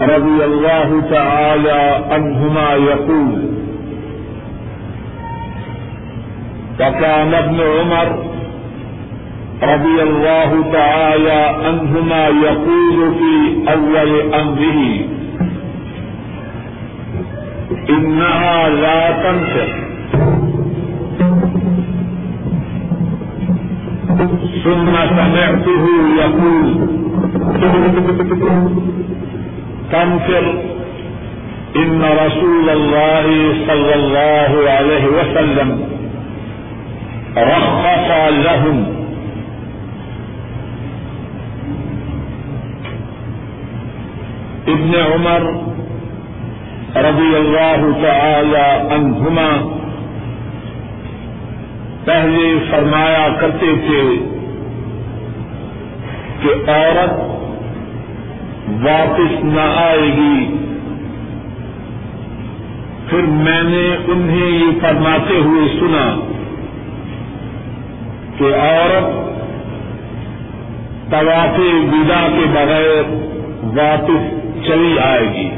رضي الله تعالى عنهما يقول وكان ابن عمر رضي الله تعالى عنهما يقول في أول أمره إنها لا تنفق ثم سمعته يقول تنفر إن رسول الله صلى الله عليه وسلم رخص لهم. ابن عمر رضی اللہ تعالی عنہما پہلے فرمایا کرتے تھے کہ عورت واپس نہ آئے گی۔ پھر میں نے انہیں یہ فرماتے ہوئے سنا کہ عورت طواف ودا کے بغیر واپس چلی آئے گی۔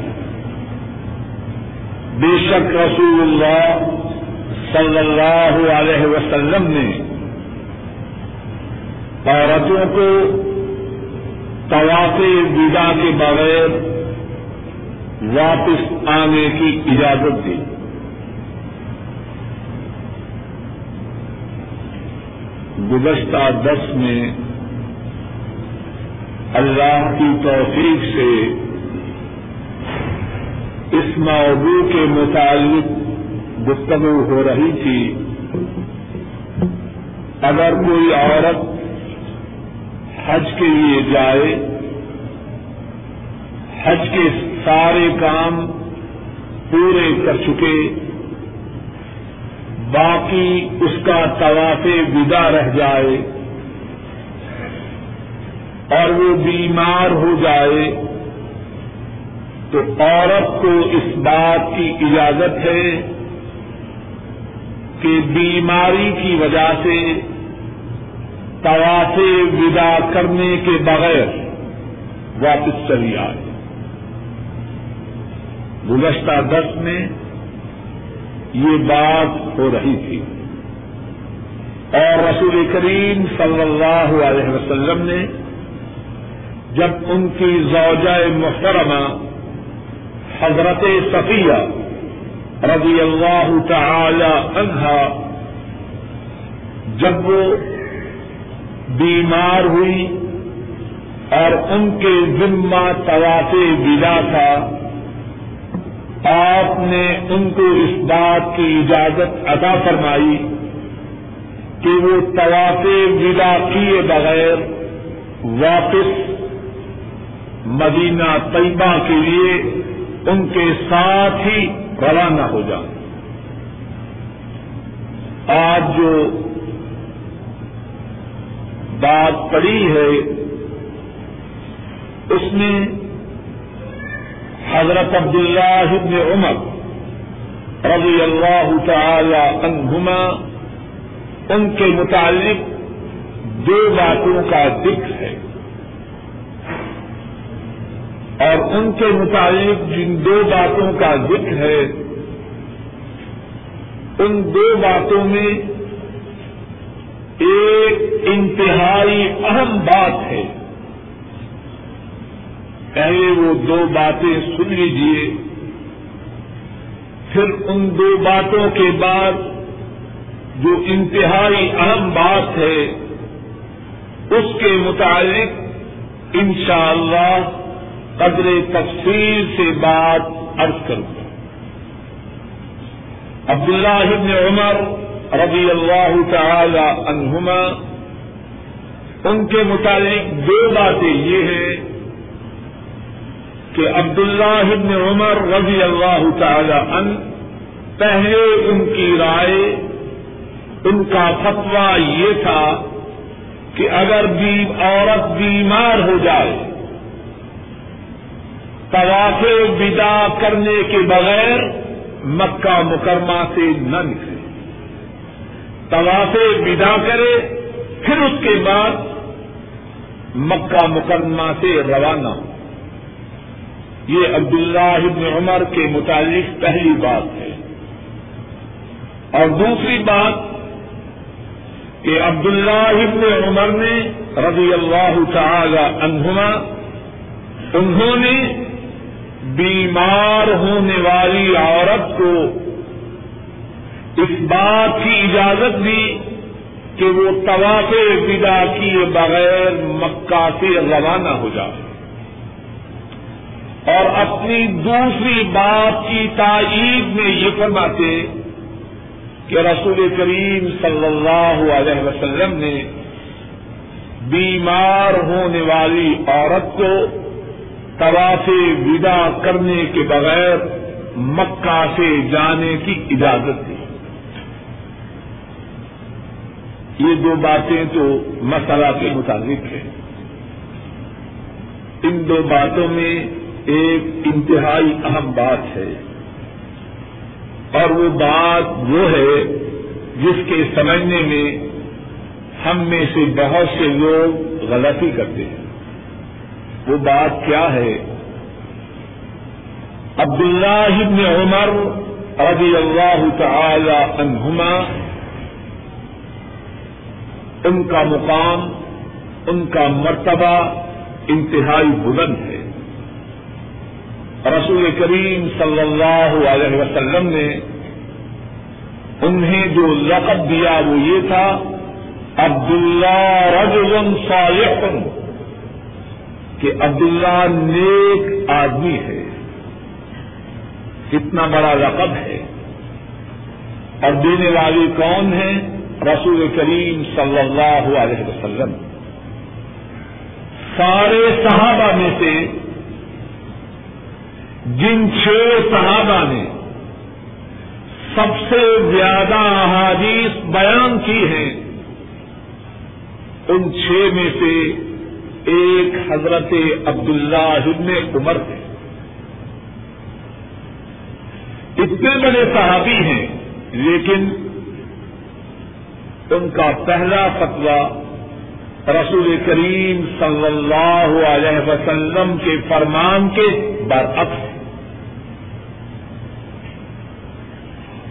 بے شک رسول اللہ صلی اللہ علیہ وسلم نے عورتوں کو طواف ودا کے بغیر واپس آنے کی اجازت دی۔ گزشتہ دس میں اللہ کی توفیق سے اس موضوع کے متعلق گفتگو ہو رہی تھی۔ اگر کوئی عورت حج کے لیے جائے، حج کے سارے کام پورے کر چکے، باقی اس کا طواف ودا رہ جائے اور وہ بیمار ہو جائے، تو عورت کو اس بات کی اجازت ہے کہ بیماری کی وجہ سے طواف ودا کرنے کے بغیر واپس چلی آئے۔ گزشتہ دس میں یہ بات ہو رہی تھی۔ اور رسول کریم صلی اللہ علیہ وسلم نے جب ان کی زوجہ محترمہ حضرت صفیہ رضی اللہ تعالی عنہا جب وہ بیمار ہوئی اور ان کے ذمہ طواف ودا تھا۔ آپ نے ان کو اس بات کی اجازت عطا فرمائی کہ وہ طواف ودا کیے بغیر واپس مدینہ طیبہ کے لیے ان کے ساتھ ہی روانہ ہو جائیں آج جو بات پڑی ہے، اس میں حضرت عبداللہ ابن عمر رضی اللہ تعالی عنہما، ان کے متعلق دو باتوں کا ذکر ہے۔ اور ان کے متعلق جن دو باتوں کا ذکر ہے، ان دو باتوں میں ایک انتہائی اہم بات ہے۔ پہلے وہ دو باتیں سن لیجیے پھر ان دو باتوں کے بعد جو انتہائی اہم بات ہے، اس کے متعلق انشاءاللہ اللہ قدر تفصیل سے بات عرض کروں۔ گا عبداللہ ابن عمر رضی اللہ تعالی عنہما، ان کے متعلق دو باتیں یہ ہیں کہ عبداللہ ابن عمر رضی اللہ تعالی عنہ پہلے ان کی رائے، ان کا فتویٰ یہ تھا کہ اگر بھی عورت بیمار ہو جائے، طواف ودا کرنے کے بغیر مکہ مکرمہ سے نہ نکلے۔ طواف ودا کرے، پھر اس کے بعد مکہ مکرمہ سے روانہ۔ ہو یہ عبداللہ ابن عمر کے متعلق پہلی بات ہے۔ اور دوسری بات کہ عبداللہ ابن عمر نے رضی اللہ تعالی عنہما، انہوں نے بیمار ہونے والی عورت کو اس بات کی اجازت دی کہ وہ طواف ودا کیے بغیر مکہ سے روانہ ہو جائے۔ اور اپنی دوسری بات کی تائید میں یہ فرماتے کہ رسول کریم صلی اللہ علیہ وسلم نے بیمار ہونے والی عورت کو طواف ودا کرنے کے بغیر مکہ سے جانے کی اجازت دی۔ یہ دو باتیں تو مسئلہ کے مطابق ہیں۔ ان دو باتوں میں ایک انتہائی اہم بات ہے۔ اور وہ بات وہ ہے جس کے سمجھنے میں ہم میں سے بہت سے لوگ غلطی کرتے ہیں۔ وہ بات کیا ہے؟ عبداللہ ابن عمر رضی اللہ تعالی عنہما ان کا مقام، ان کا مرتبہ انتہائی بلند ہے۔ رسول کریم صلی اللہ علیہ وسلم نے انہیں جو لقب دیا وہ یہ تھا، عبداللہ رجل صالح کہ عبداللہ نیک آدمی ہے۔ کتنا بڑا لقب ہے۔ اور دینے والی کون ہے؟ رسول کریم صلی اللہ علیہ وسلم، سارے صحابہ میں سے جن چھ صحابہ نے سب سے زیادہ احادیث بیان کی ہیں، ان چھ میں سے ایک حضرت عبداللہ ابن عمر تھے اتنے بڑے صحابی ہیں، لیکن ان کا پہلا فتویٰ رسول کریم صلی اللہ علیہ وسلم کے فرمان کے برعکس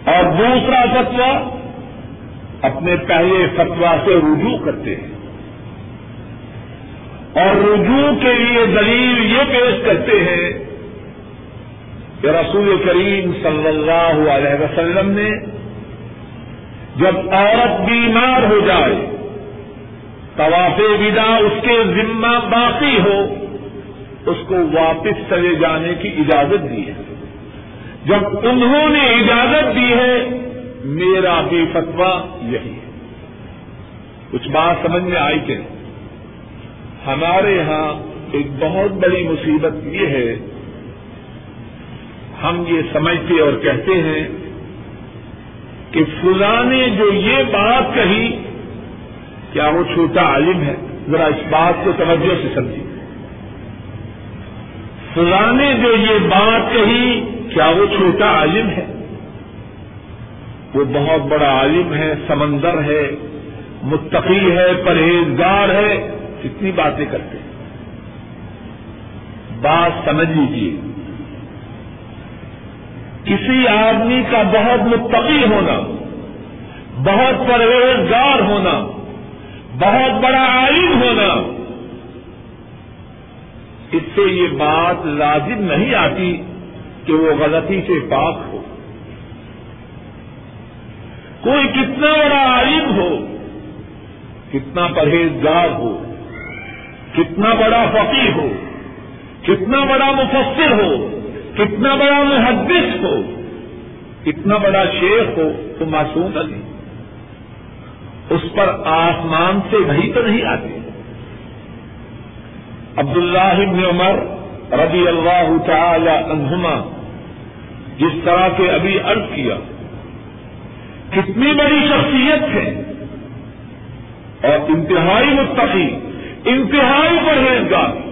اور دوسرا فتوا اپنے پہلے فتوا سے رجوع کرتے ہیں۔ اور رجوع کے لیے دلیل یہ پیش کرتے ہیں کہ رسول کریم صلی اللہ علیہ وسلم نے جب عورت بیمار ہو جائے، طواف ودا اس کے ذمہ باقی ہو، اس کو واپس چلے جانے کی اجازت دی ہے۔ جب انہوں نے اجازت دی ہے، میرا بھی فتوا یہی ہے۔ کچھ بات سمجھ میں آئی کہ ہمارے یہاں ایک بہت بڑی مصیبت یہ ہے، ہم یہ سمجھتے اور کہتے ہیں کہ فلاں نے جو یہ بات کہی، کیا وہ چھوٹا عالم ہے؟ ذرا اس بات کو توجہ سے سمجھیے۔ فلاں نے جو یہ بات کہی، کیا وہ چھوٹا عالم ہے؟ وہ بہت بڑا عالم ہے، سمندر ہے، متقی ہے، پرہیزگار ہے، کتنی باتیں کرتے ہیں۔ بات سمجھ لیجیے کسی آدمی کا بہت متقی ہونا، بہت پرہیزگار ہونا، بہت بڑا عالم ہونا، اس سے یہ بات لازم نہیں آتی کہ وہ غلطی سے پاک ہو۔ کوئی کتنا بڑا عالم ہو، کتنا پرہیزگار ہو، کتنا بڑا فقیر ہو، کتنا بڑا مفسر ہو کتنا بڑا محدث ہو، کتنا بڑا شیخ ہو، تو معصوم نہیں اس پر آسمان سے وہی تو نہیں آتی۔ عبداللہ بن عمر رضی اللہ تعالی عنہما جس طرح کے ابھی عرض کیا، کتنی بڑی شخصیت ہے اور انتہائی متقی، انتہائی پرہیزگار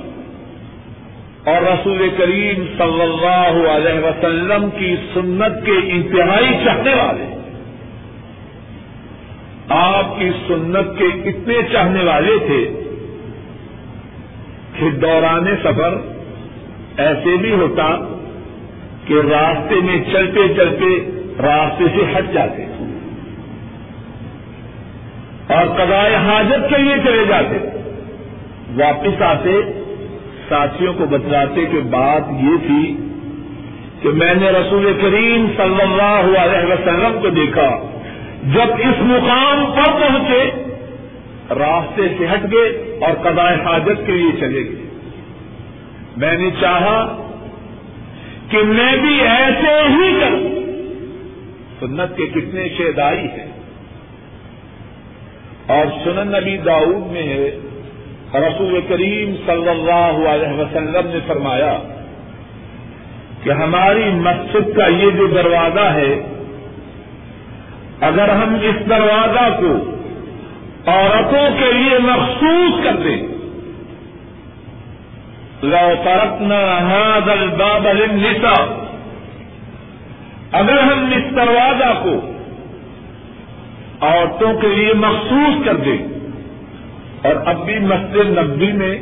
اور رسول کریم صلی اللہ علیہ وسلم کی سنت کے انتہائی چاہنے والے۔ آپ کی سنت کے اتنے چاہنے والے تھے کہ دوران سفر ایسے بھی ہوتا کہ راستے میں چلتے چلتے راستے سے ہٹ جاتے اور قضائے حاجت کے لیے چلے جاتے، واپس آتے ساتھیوں کو بتلاتے کہ بات یہ تھی کہ میں نے رسول کریم صلی اللہ علیہ وسلم کو دیکھا، جب اس مقام پر پہنچے، راستے سے ہٹ گئے اور قضائے حاجت کے لیے چلے گئے۔ میں نے چاہا کہ میں بھی ایسے ہی کروں۔ سنت کے کتنے شیدائی ہیں۔ اور سنن نبی داؤد میں ہے رسول کریم صلی اللہ علیہ وسلم نے فرمایا کہ ہماری مسجد کا یہ جو دروازہ ہے، اگر ہم اس دروازہ کو عورتوں کے لیے مخصوص کر دیں، لو ترکنا هذا الباب للنساء۔ اگر ہم اس دروازہ کو عورتوں کے لیے مخصوص کر دیں اور اب بھی مسجد نبی میں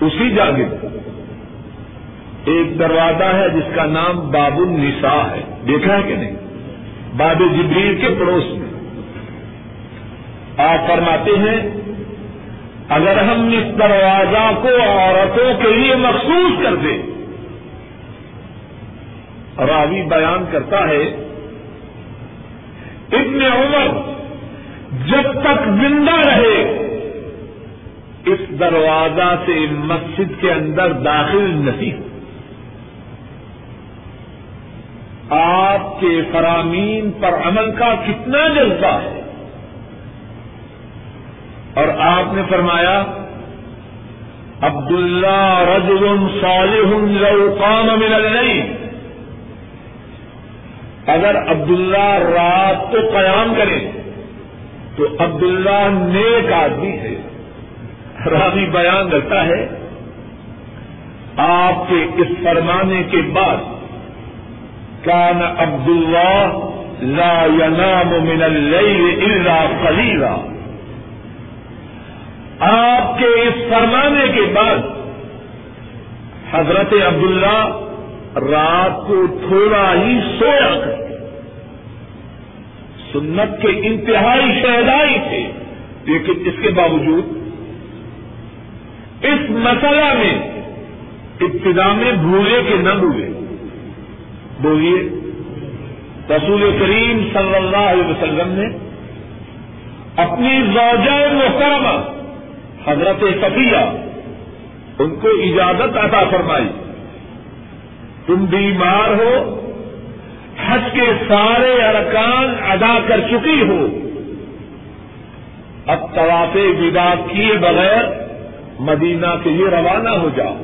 اسی جگہ ایک دروازہ ہے جس کا نام باب النساء ہے۔ دیکھا ہے کہ نہیں؟ باب جبریل کے پڑوس میں۔ آپ فرماتے ہیں، اگر ہم اس دروازہ کو عورتوں کے لیے مخصوص کر دیں، راوی بیان کرتا ہے، ابن عمر جب تک زندہ رہے اس دروازہ سے مسجد کے اندر داخل نہیں۔ آپ کے فرامین پر عمل کا کتنا جذبہ ہے۔ اور آپ نے فرمایا، عبداللہ رجل صالح لو قام من اللیل۔ اگر عبداللہ رات کو قیام کرے، تو عبداللہ نیک آدمی ہے۔ راوی بیان کرتا ہے، آپ کے اس فرمانے کے بعد، کان عبد اللہ لا ینام من اللیل الا قلیلا۔ آپ کے اس فرمانے کے بعد، حضرت عبداللہ رات کو تھوڑا ہی سویا کر سنت کے انتہائی شہدائی تھے، لیکن اس کے باوجود اس مسئلہ میں ابتدا میں بھولے کہ نہ بھولے۔ بولیے، رسول کریم صلی اللہ علیہ وسلم نے اپنی زوجہ محترمہ حضرت صفیہ، ان کو اجازت عطا فرمائی۔ تم بیمار ہو، حج کے سارے ارکان ادا کر چکی ہو۔ اب طواف ودا کیے بغیر مدینہ کے لیے روانہ ہو جاؤ۔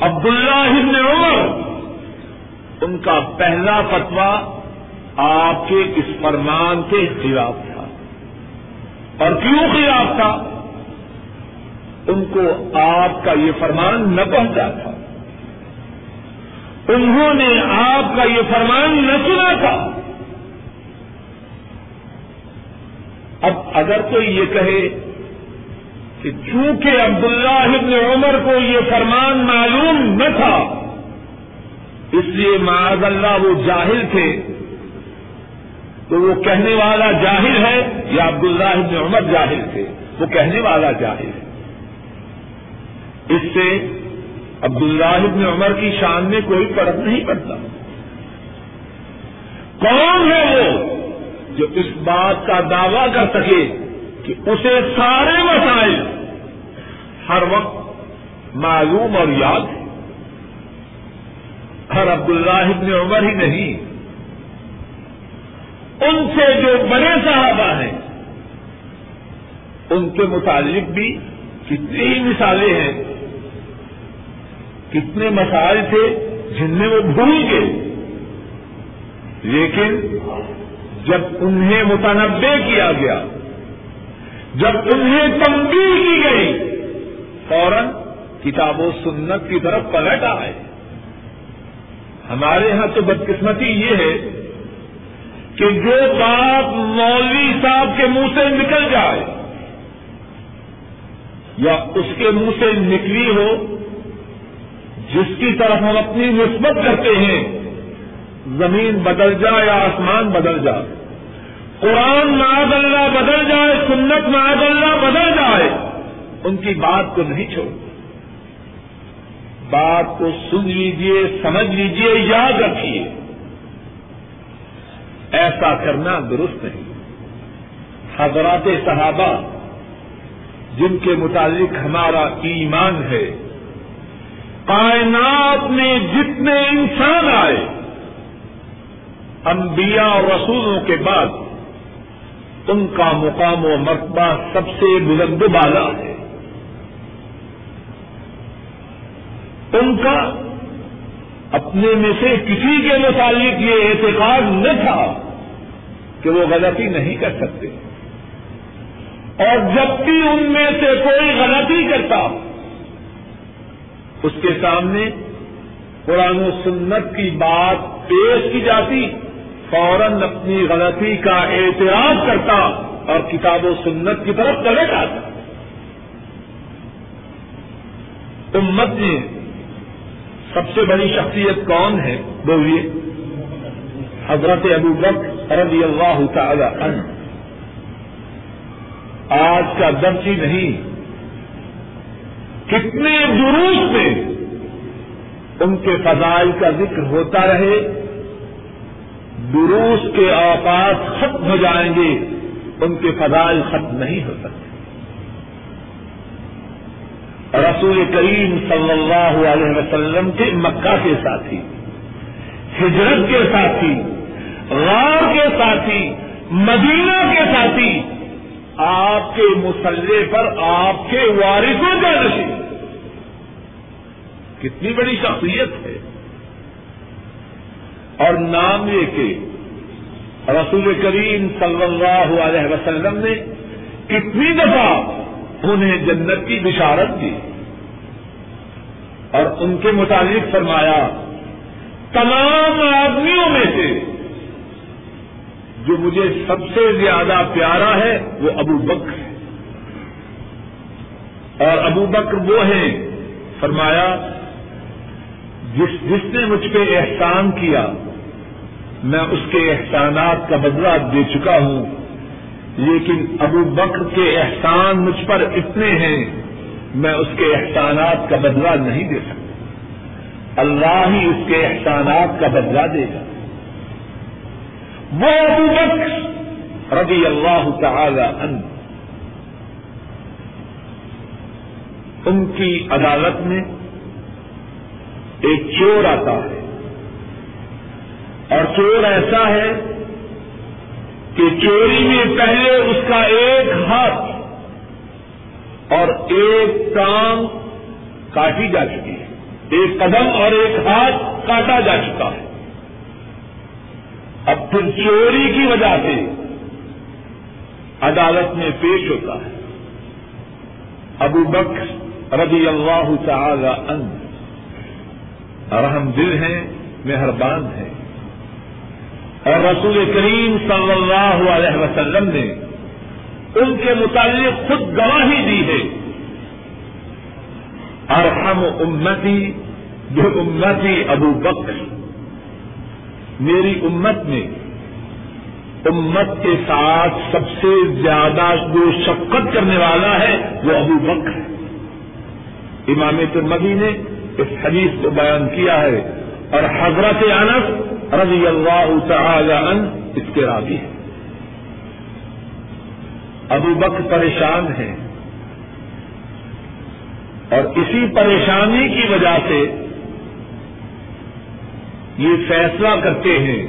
عبداللہ ابن عمر، ان کا پہلا فتوا آپ کے اس فرمان کے خلاف تھا۔ اور کیوں خلاف تھا؟ ان کو آپ کا یہ فرمان نہ پہنچا تھا۔ انہوں نے آپ کا یہ فرمان نہ سنا تھا۔ اب اگر کوئی یہ کہے کہ چونکہ عبداللہ ابن عمر کو یہ فرمان معلوم نہ تھا، اس لیے معاذ اللہ وہ جاہل تھے۔ تو وہ کہنے والا جاہل ہے یا عبداللہ ابن عمر جاہل تھے؟ وہ کہنے والا جاہل ہے۔ اس سے عبداللہ ابن عمر کی شان میں کوئی فرق نہیں پڑتا۔ کون ہے وہ جو اس بات کا دعوی کر سکے کہ اسے سارے مسائل ہر وقت معلوم اور یاد ہے۔ ہر عبداللہ ابن عمر ہی نہیں۔ ان سے جو بڑے صحابہ ہیں، ان کے متعلق بھی کتنی ہی مثالیں ہیں۔ کتنے مسائل تھے جن میں وہ بھول گئے۔ لیکن جب انہیں متنوع کیا گیا، جب انہیں تنبیہ کی گئی فوراً کتاب و سنت کی طرف پلٹ آئے۔ ہمارے ہاں تو بدقسمتی یہ ہے کہ جو بات مولوی صاحب کے منہ سے نکل جائے یا اس کے منہ سے نکلی ہو، جس کی طرف ہم اپنی نسبت کرتے ہیں، زمین بدل جائے یا آسمان بدل جائے، قرآن معاذ اللہ بدل جائے، سنت معاذ اللہ بدل جائے۔ ان کی بات کو نہیں چھوڑ بات کو سن لیجیے، سمجھ لیجیے، یاد رکھیے۔ ایسا کرنا درست نہیں۔ حضرات صحابہ، جن کے متعلق ہمارا ایمان ہے، کائنات میں جتنے انسان آئے، انبیاء اور رسولوں کے بعد، ان کا مقام و مرتبہ سب سے بلند بالا ہے۔ ان کا اپنے میں سے کسی کے متعلق یہ اعتقاد نہ تھا کہ وہ غلطی نہیں کر سکتے۔ اور جب بھی ان میں سے کوئی غلطی کرتا، اس کے سامنے قرآن و سنت کی بات پیش کی جاتی، فوراً اپنی غلطی کا اعتراف کرتا اور کتاب و سنت کی طرف چلے جاتا۔ امت میں سب سے بڑی شخصیت کون ہے؟ بولیے حضرت ابو بک رضی اللہ تعالی عنہ۔ آج کا درج ہی نہیں۔ کتنے دروس میں ان کے فضائل کا ذکر ہوتا رہے۔ دروس کے اوقات ختم ہو جائیں گے۔ ان کے فضائل ختم نہیں ہو سکتے۔ رسول کریم صلی اللہ علیہ وسلم کے مکہ کے ساتھی، ہجرت کے ساتھی، غار کے ساتھی، مدینہ کے ساتھی، آپ کے مسلح پر آپ کے وارثوں کا نشی کتنی بڑی شخصیت ہے۔ اور نام یہ کہ رسول کریم صلی اللہ علیہ وسلم نے کتنی دفعہ انہیں جنت کی بشارت دی۔ اور ان کے متعلق فرمایا، تمام آدمیوں میں سے جو مجھے سب سے زیادہ پیارا ہے، وہ ابو بکر ہے۔ اور ابو بکر وہ ہیں، فرمایا، جس جس نے مجھ پہ احسان کیا، میں اس کے احسانات کا بدلہ دے چکا ہوں۔ لیکن ابو بکر کے احسان مجھ پر اتنے ہیں، میں اس کے احسانات کا بدلہ نہیں دے سکتا۔ اللہ ہی اس کے احسانات کا بدلہ دے گا۔ وہ ابو بکر رضی اللہ تعالی عنہ، ان کی عدالت میں ایک چور آتا ہے۔ اور چور ایسا ہے کہ چوری میں پہلے اس کا ایک ہاتھ اور ایک ٹانگ کاٹی جا چکی ہے۔ ایک قدم اور ایک ہاتھ کاٹا جا چکا ہے۔ اب پھر چوری کی وجہ سے عدالت میں پیش ہوتا ہے۔ ابو بکر رضی اللہ تعالی عنہ رحم دل ہیں، مہربان ہیں۔ اور رسول کریم صلی اللہ علیہ وسلم نے ان کے متعلق خود گواہی دی ہے۔ ارحم امتی جو امتی ابو بکر۔ میری امت میں امت کے ساتھ سب سے زیادہ جو شفقت کرنے والا ہے وہ ابو بکر ہے۔ امام ترمدی نے اس حدیث کو بیان کیا ہے اور حضرت انس رضی اللہ تعالی عنہ اس کے راضی ہے ابو بکر پریشان ہے اور اسی پریشانی کی وجہ سے یہ فیصلہ کرتے ہیں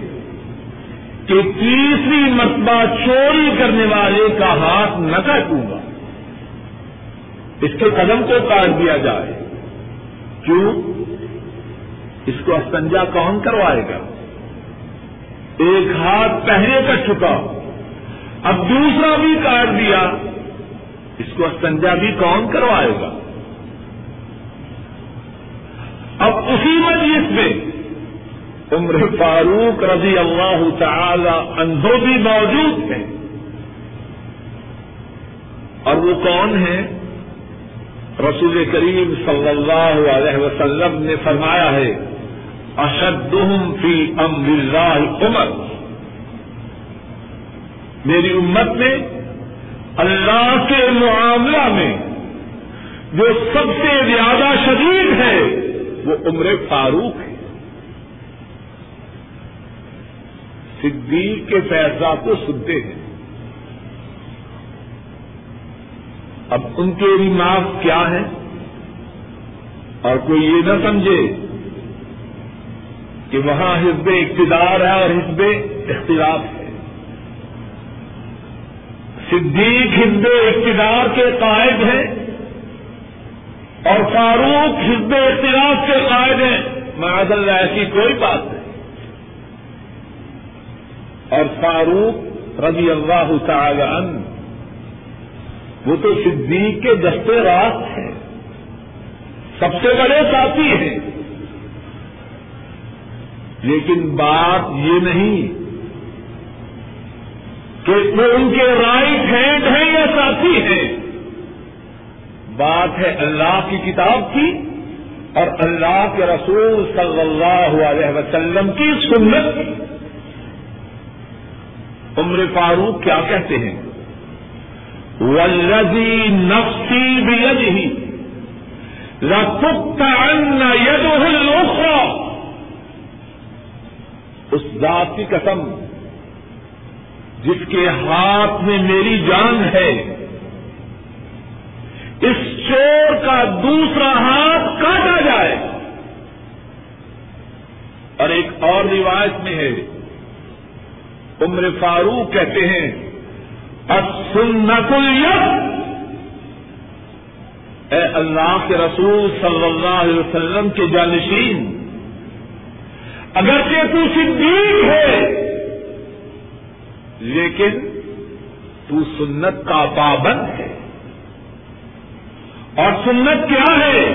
کہ تیسری مرتبہ چوری کرنے والے کا ہاتھ نہ کاٹوں گا۔ اس کے قدم کو کاٹ دیا جائے۔ کیوں؟ اس کو استنجا کون کروائے گا؟ ایک ہاتھ پہلے کٹ چکا اب دوسرا بھی کاٹ دیا، اس کو استنجا بھی کون کروائے گا؟ اب اسی مجلس میں عمر فاروق رضی اللہ تعالی اندھو بھی موجود ہیں۔ اور وہ کون ہیں؟ رسول کریم صلی اللہ علیہ وسلم نے فرمایا ہے اشدہم فی امر اللہ عمر میری امت میں اللہ کے معاملہ میں جو سب سے زیادہ شدید ہے، وہ عمر فاروق ہے۔ صدیق کے فیصلہ کو سنتے ہیں۔ اب ان کے ریمارک کیا ہے اور کوئی یہ نہ سمجھے کہ وہاں حزب اقتدار ہے اور حزب اختلاف ہے۔ صدیق حزب اقتدار کے قائد ہیں اور فاروق حزب اختلاف کے قائد ہیں۔ معذ اللہ، ایسی کوئی بات نہیں۔ اور فاروق رضی اللہ تعالی عنہ، وہ تو صدیق کے دستے راست ہیں۔ سب سے بڑے ساتھی ہیں۔ لیکن بات یہ نہیں کہ وہ ان کے رائٹ ہینڈ ہیں یا ساتھی ہیں۔ بات ہے اللہ کی کتاب کی اور اللہ کے رسول صلی اللہ علیہ وسلم کی سنت کی۔ عمر فاروق کیا کہتے ہیں؟ والذی نفسی بیدہ لتقطعن يده الاخرى اس ذات کی قسم جس کے ہاتھ میں میری جان ہے، اس چور کا دوسرا ہاتھ کاٹا جائے۔ اور ایک اور روایت میں ہے، عمر فاروق کہتے ہیں اب سنت اے اللہ کے رسول صلی اللہ علیہ وسلم کے جانشین اگرچہ تو صدیق ہے، لیکن تو سنت کا پابند ہے۔ اور سنت کیا ہے؟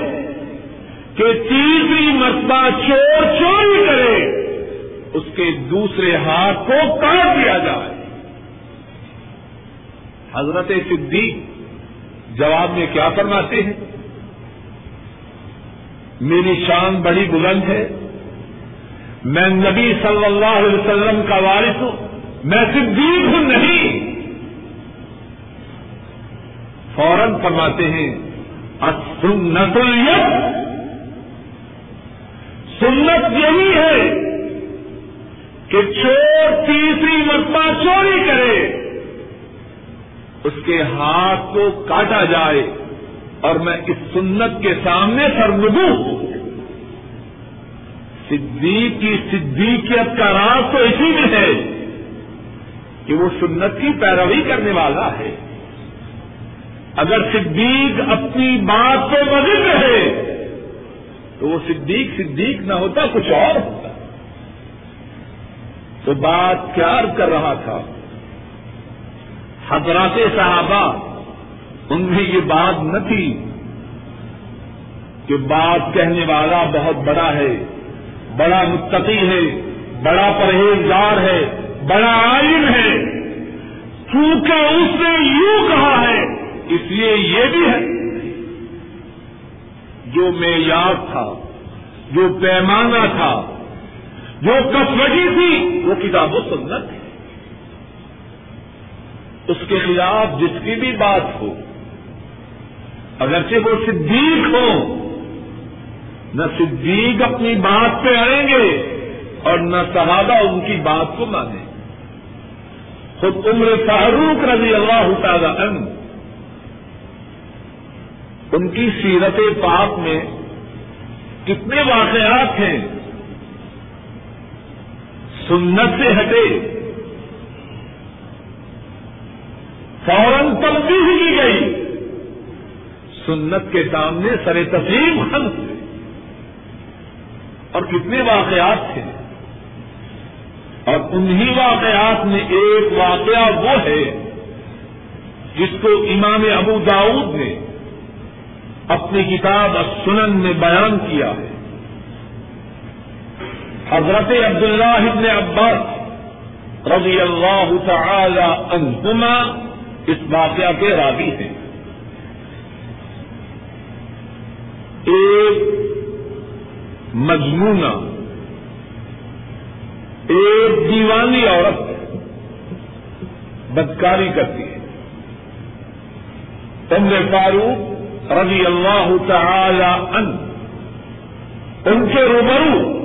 کہ تیسری مرتبہ چور چوری کرے، اس کے دوسرے ہاتھ کو کاٹ دیا جائے۔ حضرت صدیق جواب میں کیا فرماتے ہیں؟ میری شان بڑی بلند ہے میں نبی صلی اللہ علیہ وسلم کا وارث ہوں، میں صدیق ہوں نہیں۔ فوراً فرماتے ہیں سنت سنت یہی ہے کہ چور تیسری مرتبہ چوری کرے، اس کے ہاتھ کو کاٹا جائے اور میں اس سنت کے سامنے سرمدوں صدیق کی صدیقیت کا راز تو اسی میں ہے کہ وہ سنت کی پیروی کرنے والا ہے۔ اگر صدیق اپنی بات کو بدل رہے تو وہ صدیق صدیق نہ ہوتا، کچھ اور ہوتا۔ تو بات کیا کر رہا تھا۔ حضرات صحابہ، ان میں یہ بات نہ تھی کہ بات کہنے والا بہت بڑا ہے۔ بڑا متقی ہے، بڑا پرہیزگار ہے، بڑا عالم ہے۔ کیونکہ اس نے یوں کہا ہے، اس لیے یہ بھی ہے۔ جو معیار تھا، جو پیمانہ تھا، جو کسوٹی تھی، وہ کتاب و سنت ہے۔ اس کے خلاف جس کی بھی بات ہو، اگرچہ وہ صدیق ہو نہ صدیق اپنی بات پہ آئیں گے اور نہ صحابہ ان کی بات کو مانیں خود عمر فاروق رضی اللہ تعالی عنہ ان کی سیرت پاک میں کتنے واقعات ہیں۔ سنت سے ہٹے فوراً تبدیل کی گئی۔ سنت کے سامنے سر تسلیم خلق اور کتنے واقعات تھے۔ اور انہی واقعات میں ایک واقعہ وہ ہے جس کو امام ابو داؤد نے اپنی کتاب سنن میں بیان کیا ہے۔ حضرت عبداللہ ابن عباس رضی اللہ تعالی عنہما اس واقعہ کے راوی ہیں۔ ایک مجمونہ ایک دیوانی عورت بدکاری کرتی ہے۔ عمر فاروق رضی اللہ تعالی ان ان کے روبرو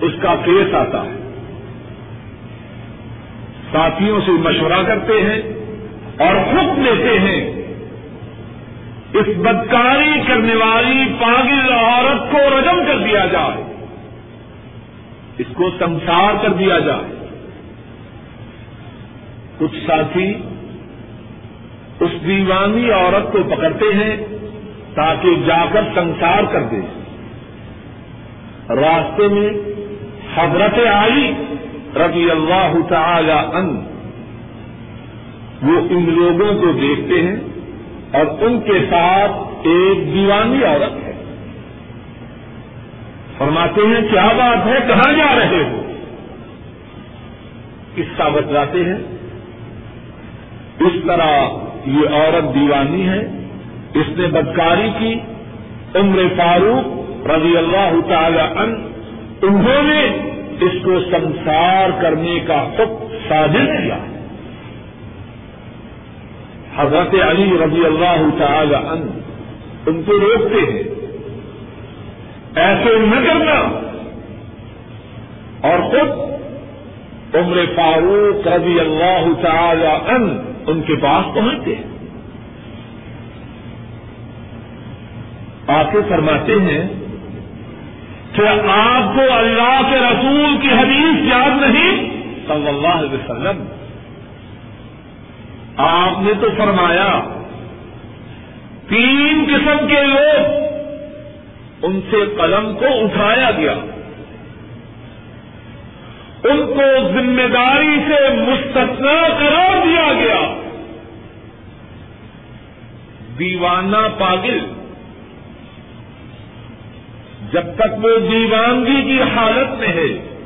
اس کا کیس آتا ہے۔ ساتھیوں سے مشورہ کرتے ہیں اور حکم دیتے ہیں اس بدکاری کرنے والی پاگل عورت کو رجم کر دیا جائے۔ اس کو سنسار کر دیا جائے۔ کچھ ساتھی اس دیوانی عورت کو پکڑتے ہیں تاکہ جا کر سنسار کر دے۔ راستے میں حضرت آئی رضی اللہ تعالی ان وہ ان لوگوں کو دیکھتے ہیں۔ اور ان کے ساتھ ایک دیوانی عورت ہے۔ فرماتے ہیں، کیا بات ہے؟ کہاں جا رہے ہو؟ قصہ بتلاتے ہیں، اس طرح یہ عورت دیوانی ہے، اس نے بدکاری کی، عمر فاروق رضی اللہ تعالی ان انہوں نے اس کو سنسار کرنے کا حکم سازش کیا۔ حضرت علی رضی اللہ تعالی ان ان کو روکتے ہیں۔ ایسے نہ کرنا۔ اور خود عمر فاروق رضی اللہ تعالی ان ان کے پاس پہنچتے ہیں۔ آ کے فرماتے ہیں کہ آپ کو اللہ کے رسول کی حدیث یاد نہیں؟ صلی اللہ علیہ وسلم۔ آپ نے تو فرمایا، تین قسم کے لوگ ان سے قلم کو اٹھایا گیا۔ ان کو ذمہ داری سے مستثنا قرار دیا گیا۔ دیوانہ پاگل۔ جب تک وہ دیوانگی کی حالت میں ہے،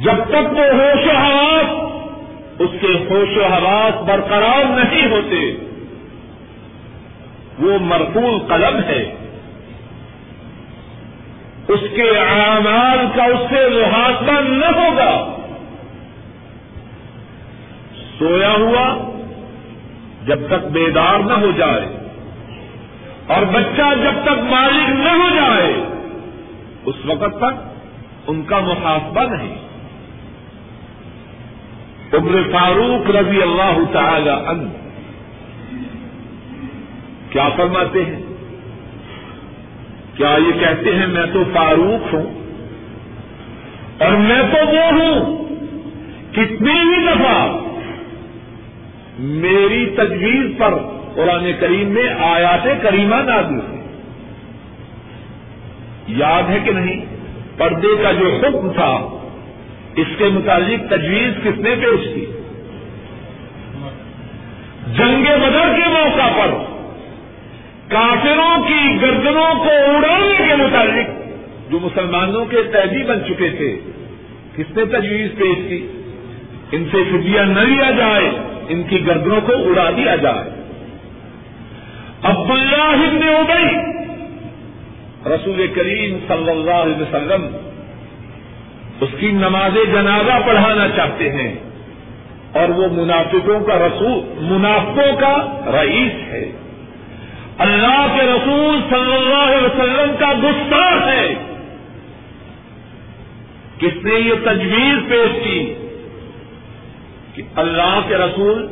جب تک وہ ہوش و حواس اس کے ہوش و حواس برقرار نہیں ہوتے۔ وہ مرفول قلم ہے۔ اس کے اعمال کا اس سے محاسبہ نہ ہوگا۔ سویا ہوا جب تک بیدار نہ ہو جائے اور بچہ جب تک مالک نہ ہو جائے، اس وقت تک ان کا محاسبہ نہیں۔ عمر فاروق رضی اللہ تعالی ان کیا فرماتے ہیں؟ کیا یہ کہتے ہیں میں تو فاروق ہوں؟ اور میں تو وہ ہوں۔ کتنی ہی دفعہ میری تجویز پر قرآن کریم میں آیات کریمہ نازل ہوئی۔ یاد ہے کہ نہیں؟ پردے کا جو حکم تھا اس کے متعلق تجویز کس نے پیش کی؟ جنگ بدر کے موقع پر کافروں کی گردنوں کو اڑانے کے متعلق جو مسلمانوں کے قیدی بن چکے تھے، کس نے تجویز پیش کی؟ ان سے فدیہ نہ لیا جائے، ان کی گردنوں کو اڑا دیا جائے۔ عبد اللہ ابن ابئی رسول کریم صلی اللہ علیہ وسلم اس کی نماز جنازہ پڑھانا چاہتے ہیں اور وہ منافقوں کا رسول، منافقوں کا رئیس ہے۔ اللہ کے رسول صلی اللہ علیہ وسلم کا گسا ہے۔ کس نے یہ تجویز پیش کی کہ اللہ کے رسول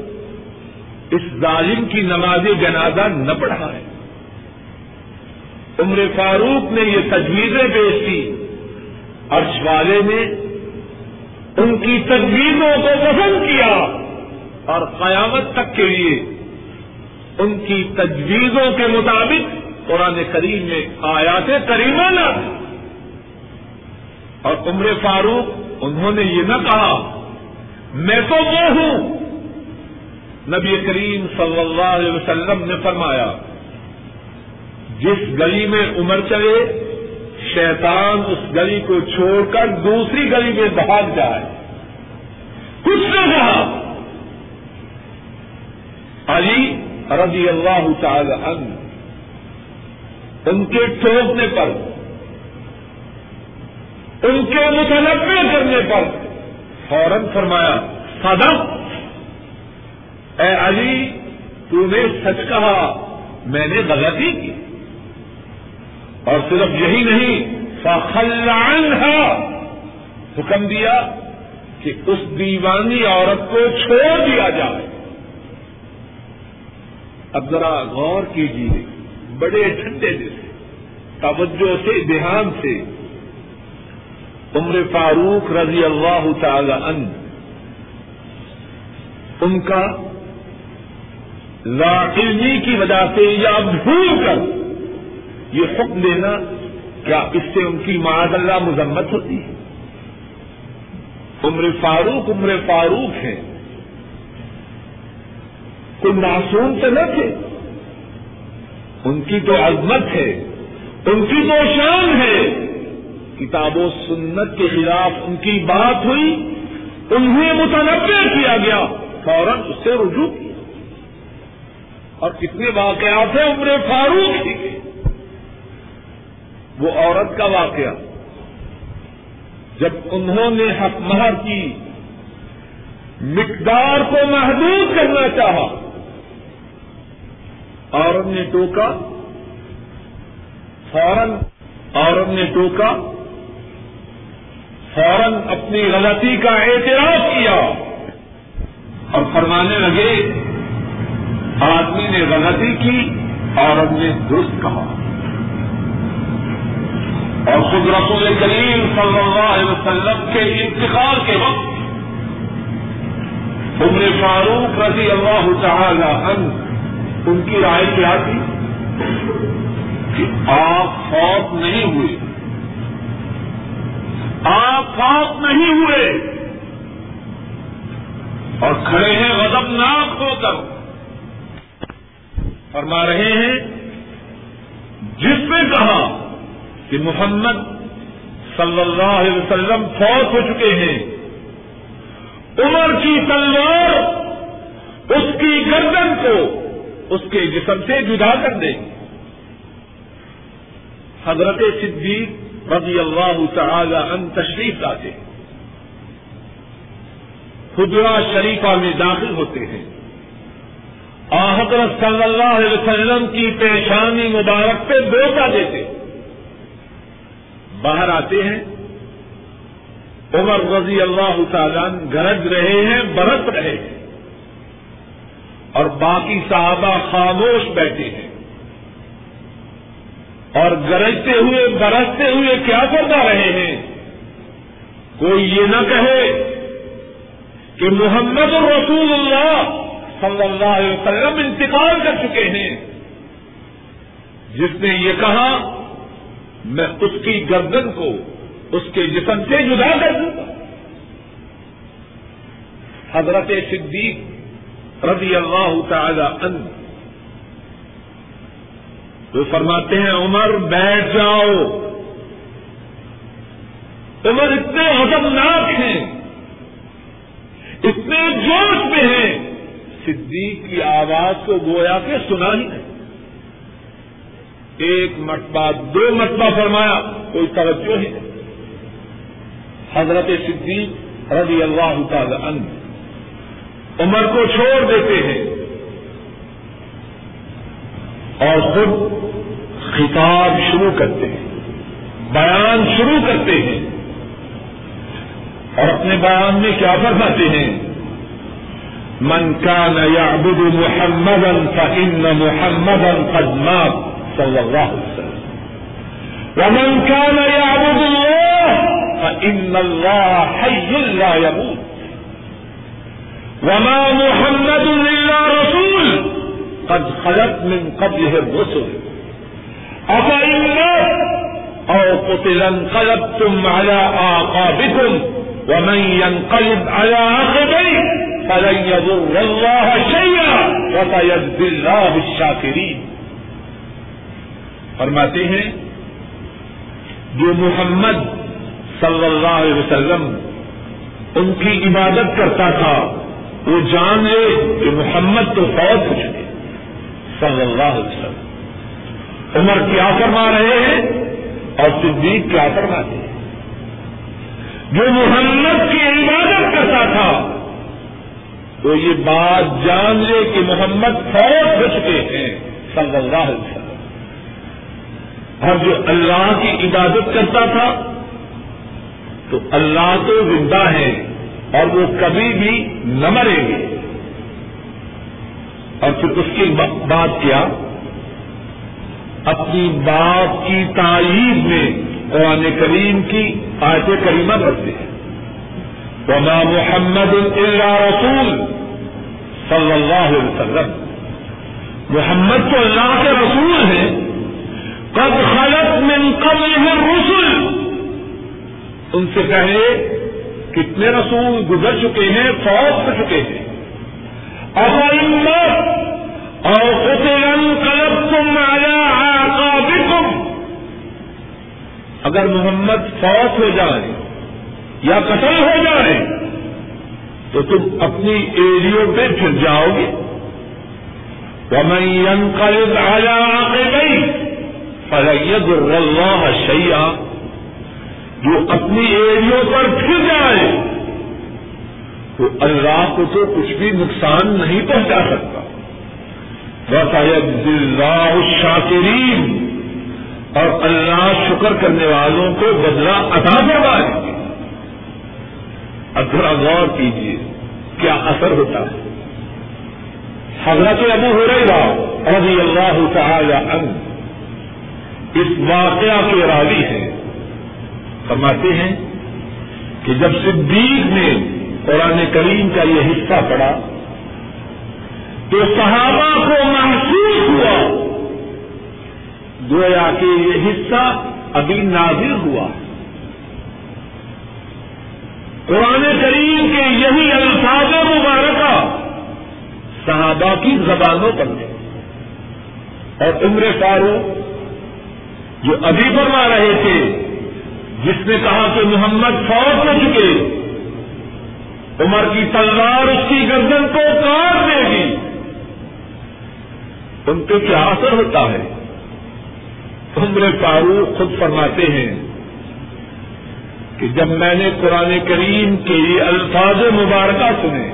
اس ظالم کی نماز جنازہ نہ پڑھائے عمر فاروق نے یہ تجویزیں پیش کی۔ عرش والے نے ان کی تجویزوں کو پسند کیا اور قیامت تک کے لیے ان کی تجویزوں کے مطابق قرآن کریم میں آیات کریمہ نہ اور عمر فاروق انہوں نے یہ نہ کہا، میں تو وہ ہوں۔ نبی کریم صلی اللہ علیہ وسلم نے فرمایا، جس گلی میں عمر چلے شیطان اس گلی کو چھوڑ کر دوسری گلی میں بھاگ جائے۔ کچھ نہ کہا۔ علی رضی اللہ تعالی عنہ ان کے ٹھوکنے پر، ان کے متنوع کرنے پر فوراً فرمایا، صدق۔ اے علی، تو نے سچ کہا، میں نے غلطی کی۔ اور صرف یہی نہیں فخلان حکم دیا کہ اس دیوانی عورت کو چھوڑ دیا جائے۔ اب ذرا غور کیجیے، بڑے ٹھنڈے سے، توجہ سے، دھیان سے۔ عمر فاروق رضی اللہ تعالی ان ان کا لاعلمی کی وجہ سے یا بھول کر یہ حکم دینا کیا اس سے ان کی معاذ اللہ مذمت ہوتی ہے؟ عمر فاروق عمر فاروق ہے کوئی معصوم تو نہ تھے۔ ان کی تو عظمت ہے۔ ان کی تو شان ہے۔ کتاب و سنت کے خلاف ان کی بات ہوئی۔ انہیں متنوع کیا گیا۔ فوراً اس سے رجوع کیا۔ اور کتنے واقعات ہیں عمر فاروق ہی کے۔ وہ عورت کا واقعہ۔ جب انہوں نے حق مہر کی، مقدار کو محدود کرنا چاہا، عورت نے ٹوکا، فوراً عورت نے ٹوکا، فوراً اپنی غلطی کا اعتراف کیا اور فرمانے لگے، آدمی نے غلطی کی، عورت نے درست کہا۔ اور خود رسول کریم صلی اللہ علیہ وسلم کے انتقال کے وقت عمر فاروق رضی اللہ تعالی عنہ ان کی رائے کیا تھی کہ آپ فوت نہیں ہوئے۔ آپ فوت نہیں ہوئے۔ اور کھڑے ہیں غضبناک ہو کر۔ فرما رہے ہیں، جس نے کہا کہ محمد صلی اللہ علیہ وسلم فوت ہو چکے ہیں۔ عمر کی تلوار اس کی گردن کو اس کے جسم سے جدا کر دے۔ حضرت صدیق رضی اللہ تعالی ان تشریف لاتے۔ خدرا شریفہ میں داخل ہوتے ہیں۔ اور حضرت صلی اللہ علیہ وسلم کی پیشانی مبارک پہ بوتا دیتے۔ باہر آتے ہیں۔ عمر رضی اللہ تعالیٰ گرج رہے ہیں برت رہے ہیں۔ اور باقی صحابہ خاموش بیٹھے ہیں۔ اور گرجتے ہوئے، برستے ہوئے کیا کرتا رہے ہیں؟ کوئی یہ نہ کہے کہ محمد الرسول اللہ صلی اللہ علیہ وسلم انتقال کر چکے ہیں۔ جس نے یہ کہا میں اس کی گردن کو، اس کے جسم سے جدا کر دوں گا۔ حضرت صدیق رضی اللہ تعالی عنہ وہ فرماتے ہیں، عمر بیٹھ جاؤ۔ عمر اتنے حضمناک ہیں، اتنے جوش میں ہیں۔ صدیق کی آواز کو گویا کے سنا ہی نہیں۔ ایک مرتبہ، دو مرتبہ فرمایا، کوئی توجہ ہی نہیں حضرت صدیق رضی اللہ تعالی عنہ عمر کو چھوڑ دیتے ہیں اور خود خطاب شروع کرتے ہیں، بیان شروع کرتے ہیں اور اپنے بیان میں کیا فرماتے ہیں؟ من كان يعبد محمدا فإن محمدا قد مات۔ صلى الله عليه وسلم. ومن كان يعبد الله فإن الله حي لا يموت. وما محمد إلا رسول قد خلت من قبله الرسل. أفإن مات أو قتل انقلبتم على آقابكم ومن ينقلب على عقبيه فلن يضر الله شيئا وسيجزي الله الشاكرين. فرماتے ہیں، جو محمد صلی اللہ علیہ وسلم ان کی عبادت کرتا تھا، وہ جان لے کہ محمد تو فوت ہو چکے، صلی اللہ علیہ وسلم۔ عمر کیا فرما رہے ہیں اور صدیق کیا فرماتے ہیں؟ جو محمد کی عبادت کرتا تھا تو یہ بات جان لے کہ محمد فوج ہو چکے ہیں، صلی اللہ علیہ وسلم۔ اور جو اللہ کی عبادت کرتا تھا، تو اللہ تو زندہ ہے اور وہ کبھی بھی نہ مریں گے۔ اور پھر اس کی بات کیا؟ اپنی بات کی تعریف میں قرآن کریم کی آیت کریمہ کرتے ہیں۔ وما محمد اللہ رسول صلی اللہ علیہ وسلم۔ محمد تو اللہ کے رسول ہیں قد خلط من قبل رسول ان سے پہلے کتنے رسول گزر چکے ہیں فوج کر چکے ہیں۔ اور کلب تم آیا اگر محمد فوت ہو جائے یا قتل ہو جائے، تو تم اپنی ایریو پہ پھر جاؤ گے۔ وہ میں قلب آیا کے فلید اللہ شیا جو اپنی ایریو پر پھر جائے، تو اللہ کو تو کچھ بھی نقصان نہیں پہنچا سکتا۔ اللہ شاکرین اور اللہ شکر کرنے والوں کو بدلا عطا کروائے اب تھوڑا غور کیجیے کیا اثر ہوتا ہے؟ حضرت ابو ہو رہی گا رضی اللہ تعالی ان اس واقعہ کے راوی ہیں۔ فرماتے ہیں کہ جب صدیق نے قرآن کریم کا یہ حصہ پڑا تو صحابہ کو محسوس ہوا۔ گویا کہ یہ حصہ ابھی نازل ہوا۔ قرآن کریم کے یہی الفاظ مبارکہ صحابہ کی زبانوں پر اور عمر فاروق جو ابھی فرما رہے تھے، جس نے کہا کہ محمد فوج ہو چکے، عمر کی تلوار اس کی گردن کو کاٹ دے گی۔ ان پہ کیا اثر ہوتا ہے؟ عمر فاروق خود فرماتے ہیں کہ جب میں نے قرآن کریم کے الفاظ مبارکہ سنے،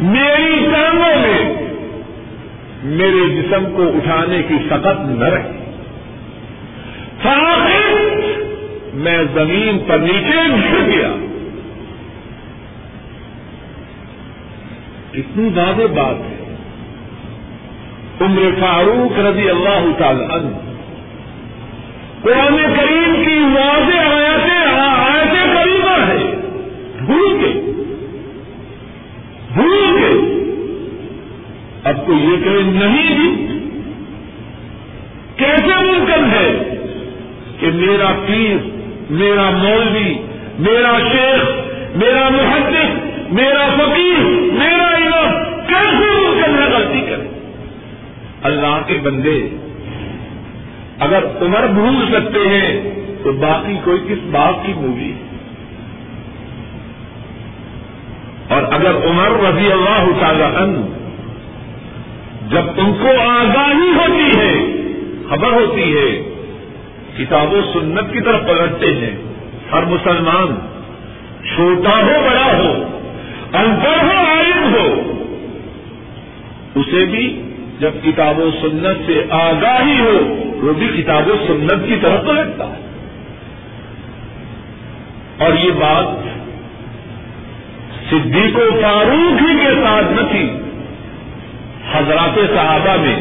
میری ٹانگوں میں میرے جسم کو اٹھانے کی سخت نہ رہی میں زمین پر نیچے گر گیا۔ کتنی زیادہ بات ہے۔ عمر فاروق رضی اللہ تعالی عنہ۔ قرآن کریم کی واضح آیتیں آیتیں کریمہ ہے بھول کے بھول کے اب تو یہ کہ نہیں! بھی کیسے ممکن ہے کہ میرا پیر، میرا مولوی، میرا شیخ، میرا محدث، میرا فقیر، میرا امام، کیسے ممکن ہے غلطی کرے؟ اللہ کے بندے، اگر عمر بھول سکتے ہیں، تو باقی کوئی کس بات کی مووی اور اگر عمر رضی اللہ تعالی عنہ جب ان کو آگاہی ہوتی ہے، خبر ہوتی ہے، کتاب و سنت کی طرف پلٹتے ہیں۔ ہر مسلمان چھوٹا ہو، بڑا ہو انپڑھ ہو عالم ہو۔ اسے بھی جب کتاب و سنت سے آگاہی ہو، وہ بھی کتاب و سنت کی طرف لگتا ہے۔ اور یہ بات صدیق و فاروق ہی کے ساتھ نہ تھی۔ حضرات صحابہ میں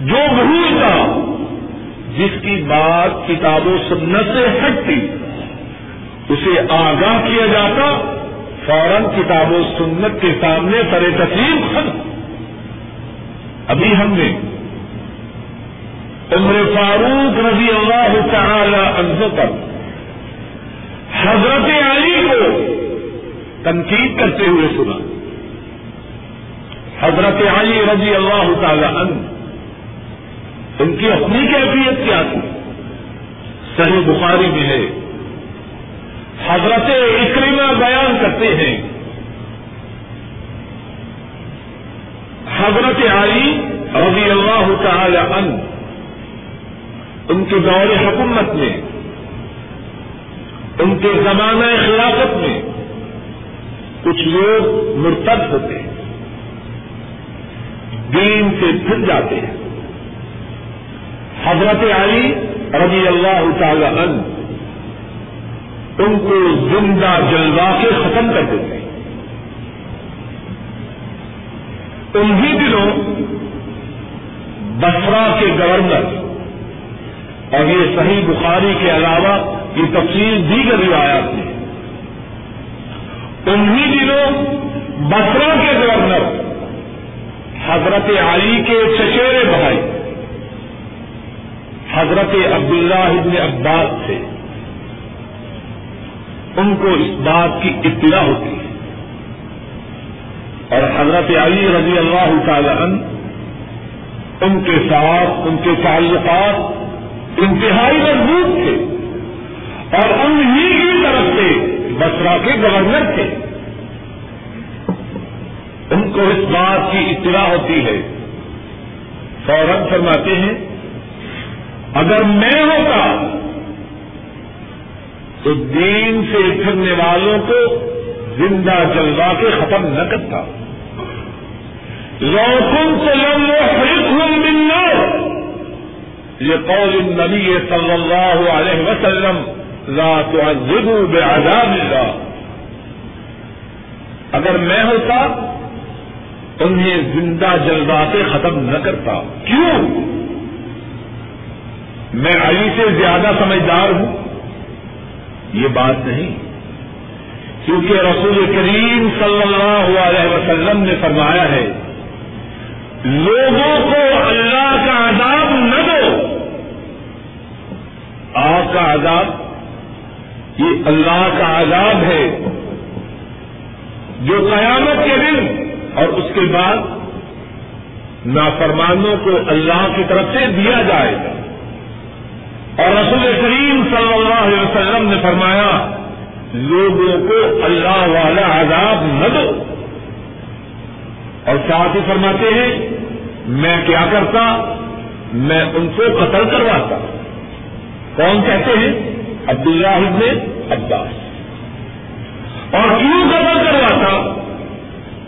جو بھول تھا، جس کی بات کتاب و سنت سے ہٹتی اسے آگاہ کیا جاتا، فوراً کتاب و سنت کے سامنے سر تسلیم ختم۔ ابھی ہم نے عمر فاروق رضی اللہ تعالی عنہ پر حضرت علی کو تنقید کرتے ہوئے سنا۔ حضرت علی رضی اللہ تعالی عنہ، ان کی اپنی کیفیت کیا تھی؟ صحیح بخاری میں ہے۔ حضرت اکریمہ بیان کرتے ہیں۔ حضرت علی رضی اللہ تعالی ان ان کے دور حکومت میں، ان کے زمانہ خلافت میں کچھ لوگ مرتب ہوتے ہیں۔ دین سے پھر جاتے ہیں۔ حضرت علی رضی اللہ تعالی ان ان کو زندہ جلوا کے ختم کر دیتے ہیں۔ انہی دنوں بسرا کے گورنر اور یہ صحیح بخاری کے علاوہ یہ تفصیل دیگر روایات میں انہی دنوں بسرا کے گورنر حضرت علی کے چچیرے بھائی، حضرت عبداللہ ابن عباس تھے ان کو اس بات کی اطلاع ہوتی ہے۔ اور حضرت علی رضی اللہ تعالی عنہ، ان کے ساتھ ان کے تعلقات انتہائی مضبوط تھے اور انہی کی طرف سے بسرا کے گورنر تھے۔ ان کو اس بات کی اطلاع ہوتی ہے۔ فوراً فرماتے ہیں، اگر میں ہوتا تو دین سے پھرنے والوں کو زندہ جلوا کے ختم نہ کرتا۔ لوکن سے لم ہوں ملنا یہ قول النبی صلی اللہ علیہ وسلم، لا تعذبوا بعذاب اللہ۔ اگر میں ہوتا انہیں زندہ جلوا ختم نہ کرتا کیوں؟ میں علی سے زیادہ سمجھدار ہوں۔ یہ بات نہیں۔ کیونکہ رسول کریم صلی اللہ علیہ وسلم نے فرمایا ہے، لوگوں کو اللہ کا عذاب نہ دو۔ آگ کا عذاب، یہ اللہ کا عذاب ہے جو قیامت کے دن اور اس کے بعد نافرمانوں کو اللہ کی طرف سے دیا جائے گا۔ اور رسول کریم صلی اللہ علیہ وسلم نے فرمایا، لوگوں کو اللہ والا عذاب نہ دو۔ اور ساتھ ہی فرماتے ہیں، میں کیا کرتا؟ میں ان کو قتل کرواتا۔ کون کہتے ہیں؟ عبداللہ ابن عباس۔ اور کیوں قتل کرواتا؟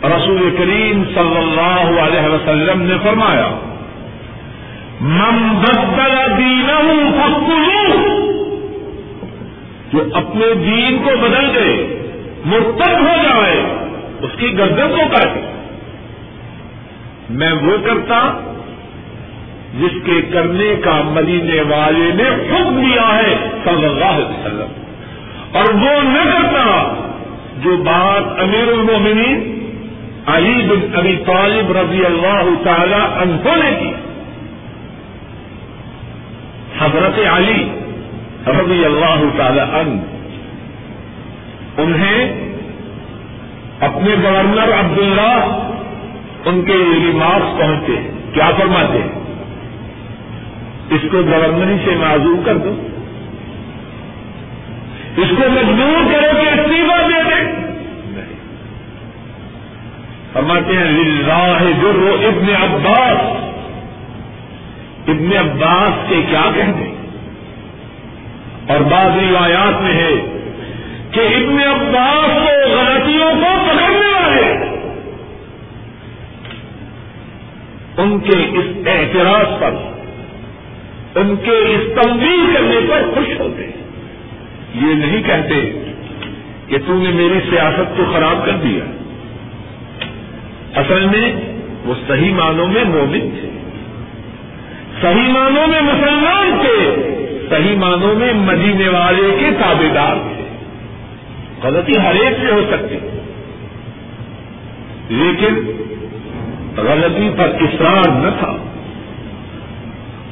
رسول کریم صلی اللہ علیہ وسلم نے فرمایا، من بدل دینہ فقتلوه جو اپنے دین کو بدل دے مرتب ہو جائے، اس کی گردن کو کاٹے میں وہ کرتا جس کے کرنے کا مدینے والے نے حکم دیا ہے، صلی اللہ علیہ وسلم۔ اور وہ نہ کرتا جو بات امیر المومنین علی بن ابی طالب رضی اللہ تعالی عنہ نے کی۔ حضرت علی رضی اللہ تعالی عنہ، انہیں اپنے گورنر عبداللہ ان کے ریمارکس پہنچے کیا فرماتے اس کو گورنری سے معذور کر دو۔ اس کو مجبور کرو کہ استعفا دے دیں۔ فرماتے ہیں، للہ جو ابن عباس. ابن عباس کے کیا کہتے اور بعض روایات میں ہے کہ ابن عباس کو غلطیوں کو پکڑنے والے ان کے اس اعتراض پر، ان کے اس تنظیم کرنے پر خوش ہوتے یہ نہیں کہتے کہ تم نے میری سیاست کو خراب کر دیا۔ اصل میں وہ صحیح معنوں میں مومن تھے۔ صحیح معنوں میں مسلمان تھے، صحیح معنوں میں مدینے والے کے تابے دار تھے۔ غلطی ہر ایک سے ہو سکتی۔ لیکن غلطی پر اصرار نہ تھا۔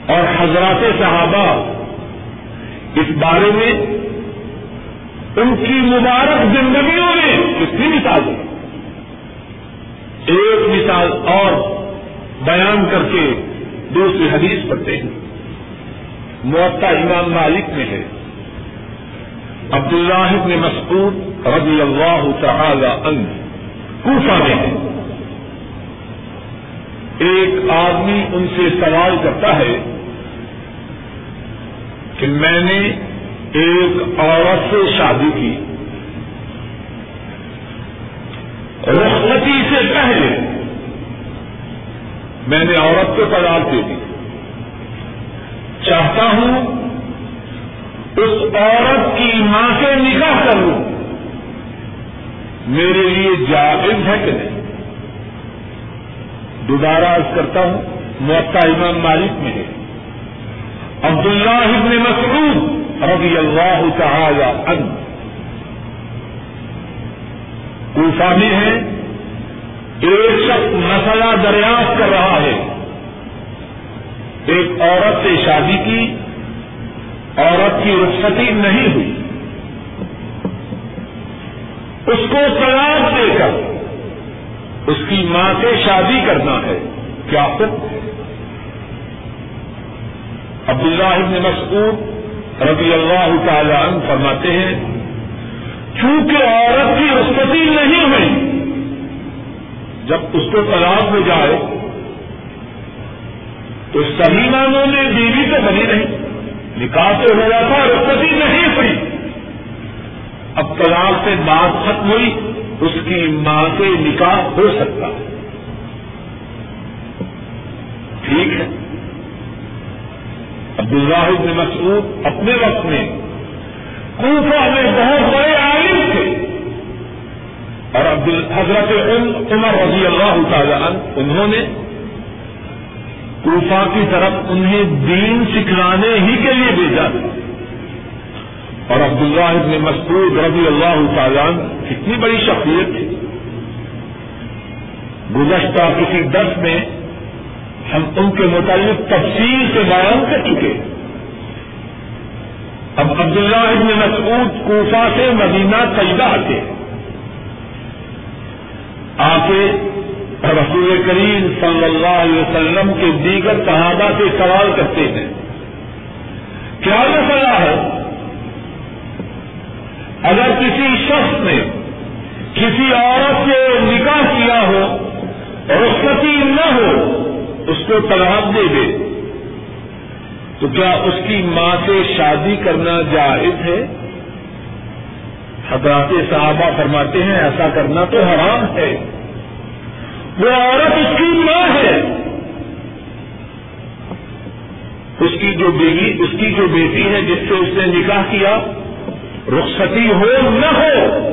اور حضرات صحابہ اس بارے میں ان کی مبارک زندگیوں میں کتنی مثال ایک مثال اور بیان کر کے دوسری حدیث پڑھتے ہیں۔ معطا امام مالک میں ہے۔ عبداللہ ابن مسعود رضی اللہ تعالی عنہ کوفہ میں ہے۔ ایک آدمی ان سے سوال کرتا ہے کہ میں نے ایک عورت سے شادی کی۔ رخصتی سے پہلے میں نے عورت کو طلاق دے دی۔ چاہتا ہوں اس عورت کی ماں سے نکاح کروں میرے لیے جائز ہے کہ نہیں؟ دوبارہ کرتا ہوں موقع امام مالک میں ہے۔ عبداللہ ابن مسعود رضی اللہ تعالی عنہ۔ کوفہ میں ہے، ایک شخص مسئلہ دریافت کر رہا ہے۔ ایک عورت سے شادی کی، عورت کی رخصتی نہیں ہوئی۔ اس کو طلاق دے کر، اس کی ماں سے شادی کرنا ہے۔ کیا حکم ہے عبداللہ ابن مسعود رضی اللہ تعالی عنہ فرماتے ہیں چونکہ عورت کی رخصتی نہیں ہوئی۔ جب اس کو طلاق ہو جائے، تو صحیح معنوں میں بیوی تو بنی نہیں نکاح تو ہو جاتا رخصتی نہیں ہوئی۔ اب طلاق سے بات ختم ہوئی، اس کی ماں سے نکاح ہو سکتا ہے۔ ٹھیک ہے۔ عبداللہ بن مسعود اپنے وقت میں کوفہ میں بہت بڑے عالم تھے۔ اور عبد حضرت عمر رضی اللہ تعالی عنہ، انہوں نے کوفہ کی طرف انہیں دین سکھلانے ہی کے لیے بھیجا۔ تھا اور عبداللہ ابن مسعود رضی اللہ تعالیٰ کتنی بڑی شخصیت تھی۔ گزشتہ کسی درس میں ہم ان کے متعلق تفصیل سے بیان کر چکے۔ اب عبداللہ ابن مسعود کوفہ سے مدینہ طیبہ آتے آ کے رسول کریم صلی اللہ علیہ وسلم کے دیگر صحابہ سے سوال کرتے ہیں۔ کیا مسئلہ ہے؟ اگر کسی شخص نے کسی عورت سے نکاح کیا ہو رخصتی نہ ہو، اس کو طلاق دے دے۔ تو کیا اس کی ماں سے شادی کرنا جائز ہے؟ حضرات صحابہ فرماتے ہیں ایسا کرنا تو حرام ہے۔ وہ عورت اس کی ماں ہے۔ اس کی جو بیوی، اس کی جو بیٹی ہے جس سے اس نے نکاح کیا، رخصتی ہو نہ ہو،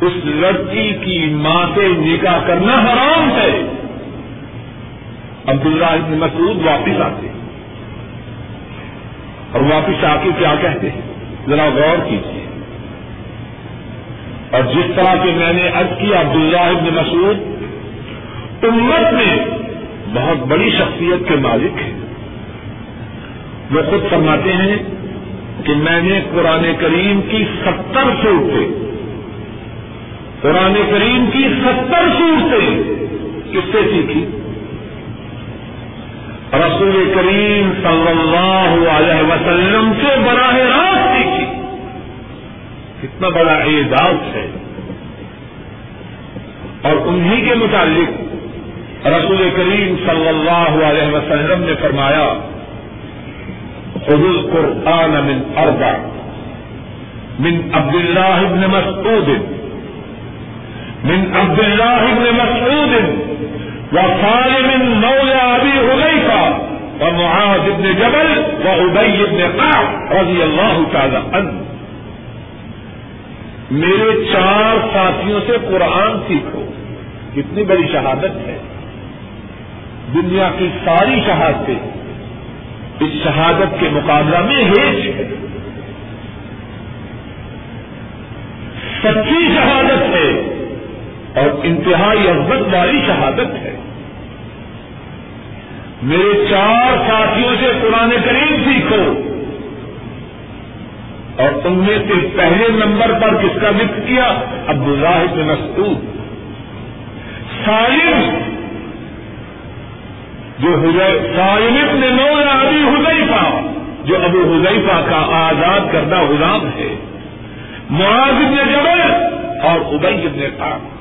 اس لڑکی کی ماں سے نکاح کرنا حرام ہے۔ عبداللہ ابن مسعود واپس آتے اور واپس آ کے کیا کہتے ہیں؟ ذرا غور کیجیے اور جس طرح کے میں نے ارد کیا عبداللہ ابن مسعود، امت میں بہت بڑی شخصیت کے مالک ہیں۔ وہ خود فرماتے ہیں کہ میں نے قرآن کریم کی ستر صورتیں، قرآن کریم کی ستر صورتیں کس سے سیکھی؟ رسول کریم صلی اللہ علیہ وسلم سے براہ راست سیکھی کتنا بڑا اعزاز ہے۔ اور انہی کے متعلق رسول کریم صلی اللہ علیہ وسلم نے فرمایا خذ القرآن من أربع، من عبد الله بن مسعود، من عبد الله بن مسعود وصالم مولى أبي حذيفة ومعاذ بن جبل وأبي بن قعب رضي الله تعالى عنه. میرے چار ساتھیوں سے قرآن سیکھو. کتنی بڑی شہادت ہے. دنیا کی ساری شہادتیں اس شہادت کے مقابلہ میں ہیچ ہے. سچی شہادت ہے. اور انتہائی عزت والی شہادت ہے۔ میرے چار ساتھیوں سے قرآن کریم سیکھو۔ اور تم نے سے پہلے نمبر پر کس کا ذکر کیا؟ عبداللہ بن مسعود۔ سالم۔ جو سائنس نے نو ابھی حضیفہ جو ابو حضیفہ کا آزاد کردہ غلام ہے۔ معاذ ابن جبل اور ابئی ابن کام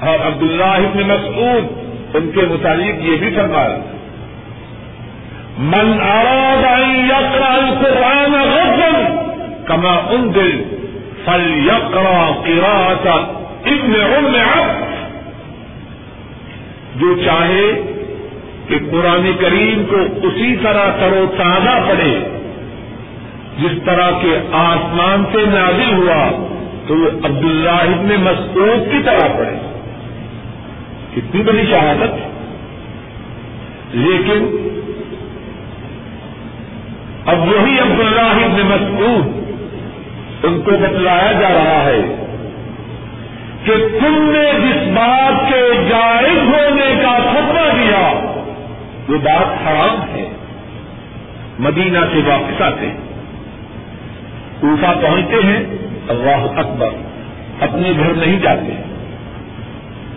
اور عبداللہ ابن مسعود ان کے متعلق یہ بھی فرمایا من اراد ان يقرا القران غضا كما انزل فليقرا قراءه ابن ام عبد. جو چاہے کہ قرآن کریم کو اسی طرح کرو تازہ پڑے جس طرح کے آسمان سے نازل ہوا، تو وہ عبداللہ ابن مسعود کی طرح پڑے کتنی بڑی شہادت، لیکن اب وہی عبداللہ ابن مسعود ان کو بتلایا جا رہا ہے کہ تم نے جس بات کے جائز ہونے کا فتوا دیا، وہ بات حرام ہے۔ مدینہ سے واپس آتے کوفہ پہنچتے ہیں، اللہ اکبر، اپنے گھر نہیں جاتے۔ ہیں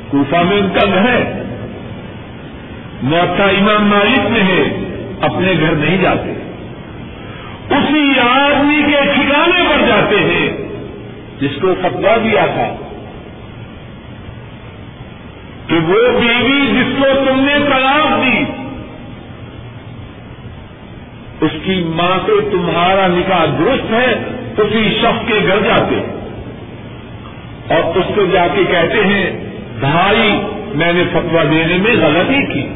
کوفہ میں ان کا گھر ہے۔ موتا امام مالک میں ہے، اپنے گھر نہیں جاتے۔ اسی آدمی کے ٹھکانے پر جاتے ہیں، جس کو فتوا دیا تھا۔ کہ وہ بیوی جس کو تم نے طلاق دی، اس کی ماں سے تمہارا نکاح درست ہے، اسی شخص کے گھر جاتے۔ اور اس کو جا کے کہتے ہیں بھائی، میں نے فتوا دینے میں غلطی کی۔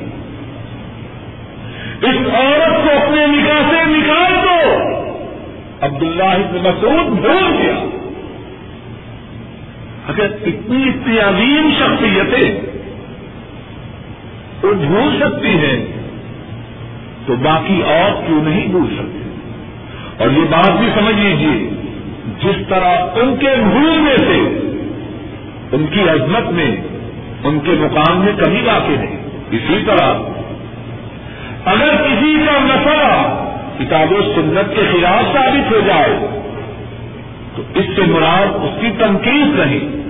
اس عورت کو اپنے نکاح سے نکال دو۔ عبداللہ ابن مسعود بھول گیا۔ اگر اتنی اتنی عظیم شخصیتیں وہ بھول سکتی ہیں، تو باقی اور کیوں نہیں بھول سکتے؟ اور یہ بات بھی سمجھ لیجیے جس طرح ان کے بھولنے سے، ان کی عظمت میں ان کے مقام میں کمی واقع نہیں۔ اسی طرح اگر کسی کا مسئلہ کتاب و سنت کے خلاف ثابت ہو جائے، تو اس سے مراد اس کی تنقید نہیں۔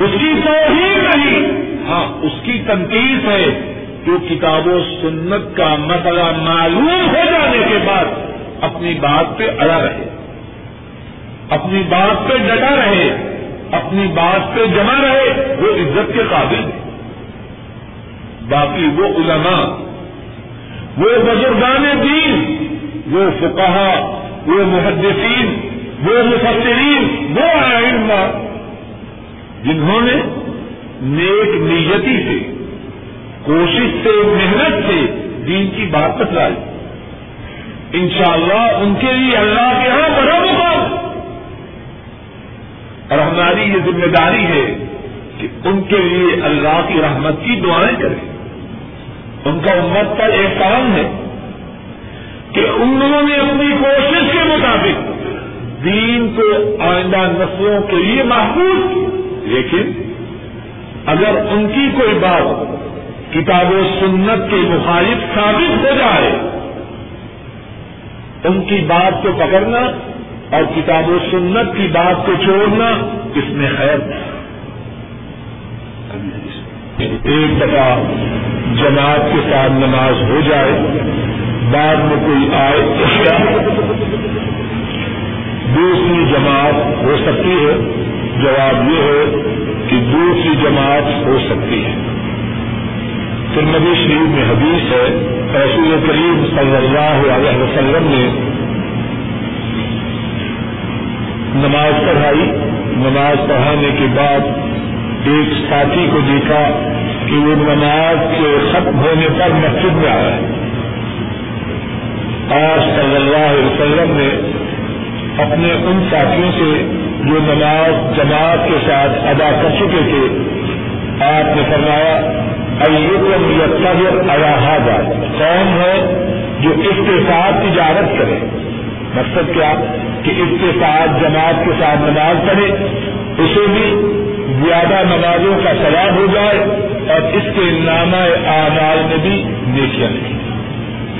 اس کی توہین نہیں۔ ہاں اس کی تنقید ہے جو کتاب و سنت کا مسئلہ معلوم ہو جانے کے بعد اپنی بات پہ اڑا رہے۔ اپنی بات پہ ڈٹا رہے۔ اپنی بات پہ جمع رہے، وہ عزت کے قابل ہے باقی وہ علماء، وہ بزرگان دین، وہ فقہا، وہ محدثین، وہ مفسرین، وہ آئندہ جنہوں نے نیک نیتی سے، کوشش سے، محنت سے دین کی بات بتلائی۔ انشاءاللہ ان کے لیے اللہ کے یہاں بڑا مقام۔ اور ہماری یہ ذمہ داری ہے کہ ان کے لیے اللہ کی رحمت کی دعائیں کریں۔ ان کا امت پر احسان ہے کہ انہوں نے اپنی کوشش کے مطابق دین کو آئندہ نسلوں کے لیے محفوظ کی لیکن اگر ان کی کوئی بات کتاب و سنت کے مخالف ثابت ہو جائے، ان کی بات کو پکڑنا اور کتاب و سنت کی بات کو چھوڑنا اس میں خیر ایک دفعہ جماعت کے ساتھ نماز ہو جائے، بعد میں کوئی آئے دوسری جماعت ہو سکتی ہے۔ جواب یہ ہے کہ دوسری جماعت ہو سکتی ہے۔ پھر نبی شریف میں حدیث ہے، رسول کریم صلی اللہ علیہ وسلم نے نماز پڑھائی، نماز پڑھانے کے بعد ایک ساتھی کو دیکھا کہ وہ نماز کے ختم ہونے پر مسجد میں آیا آج صلی اللہ علیہ وسلم نے اپنے ان ساتھیوں سے جو نماز جماعت کے ساتھ ادا کر چکے تھے، آپ نے فرمایا ایوکم یتبر الحاظ ہے جو اس کے ساتھ تجارت کرے؟ مقصد کیا؟ کہ اس کے ساتھ جماعت کے ساتھ نماز پڑھے، اسے بھی زیادہ نمازوں کا سواب ہو جائے اور اس کے نامہ اعمال میں بھی دیکھا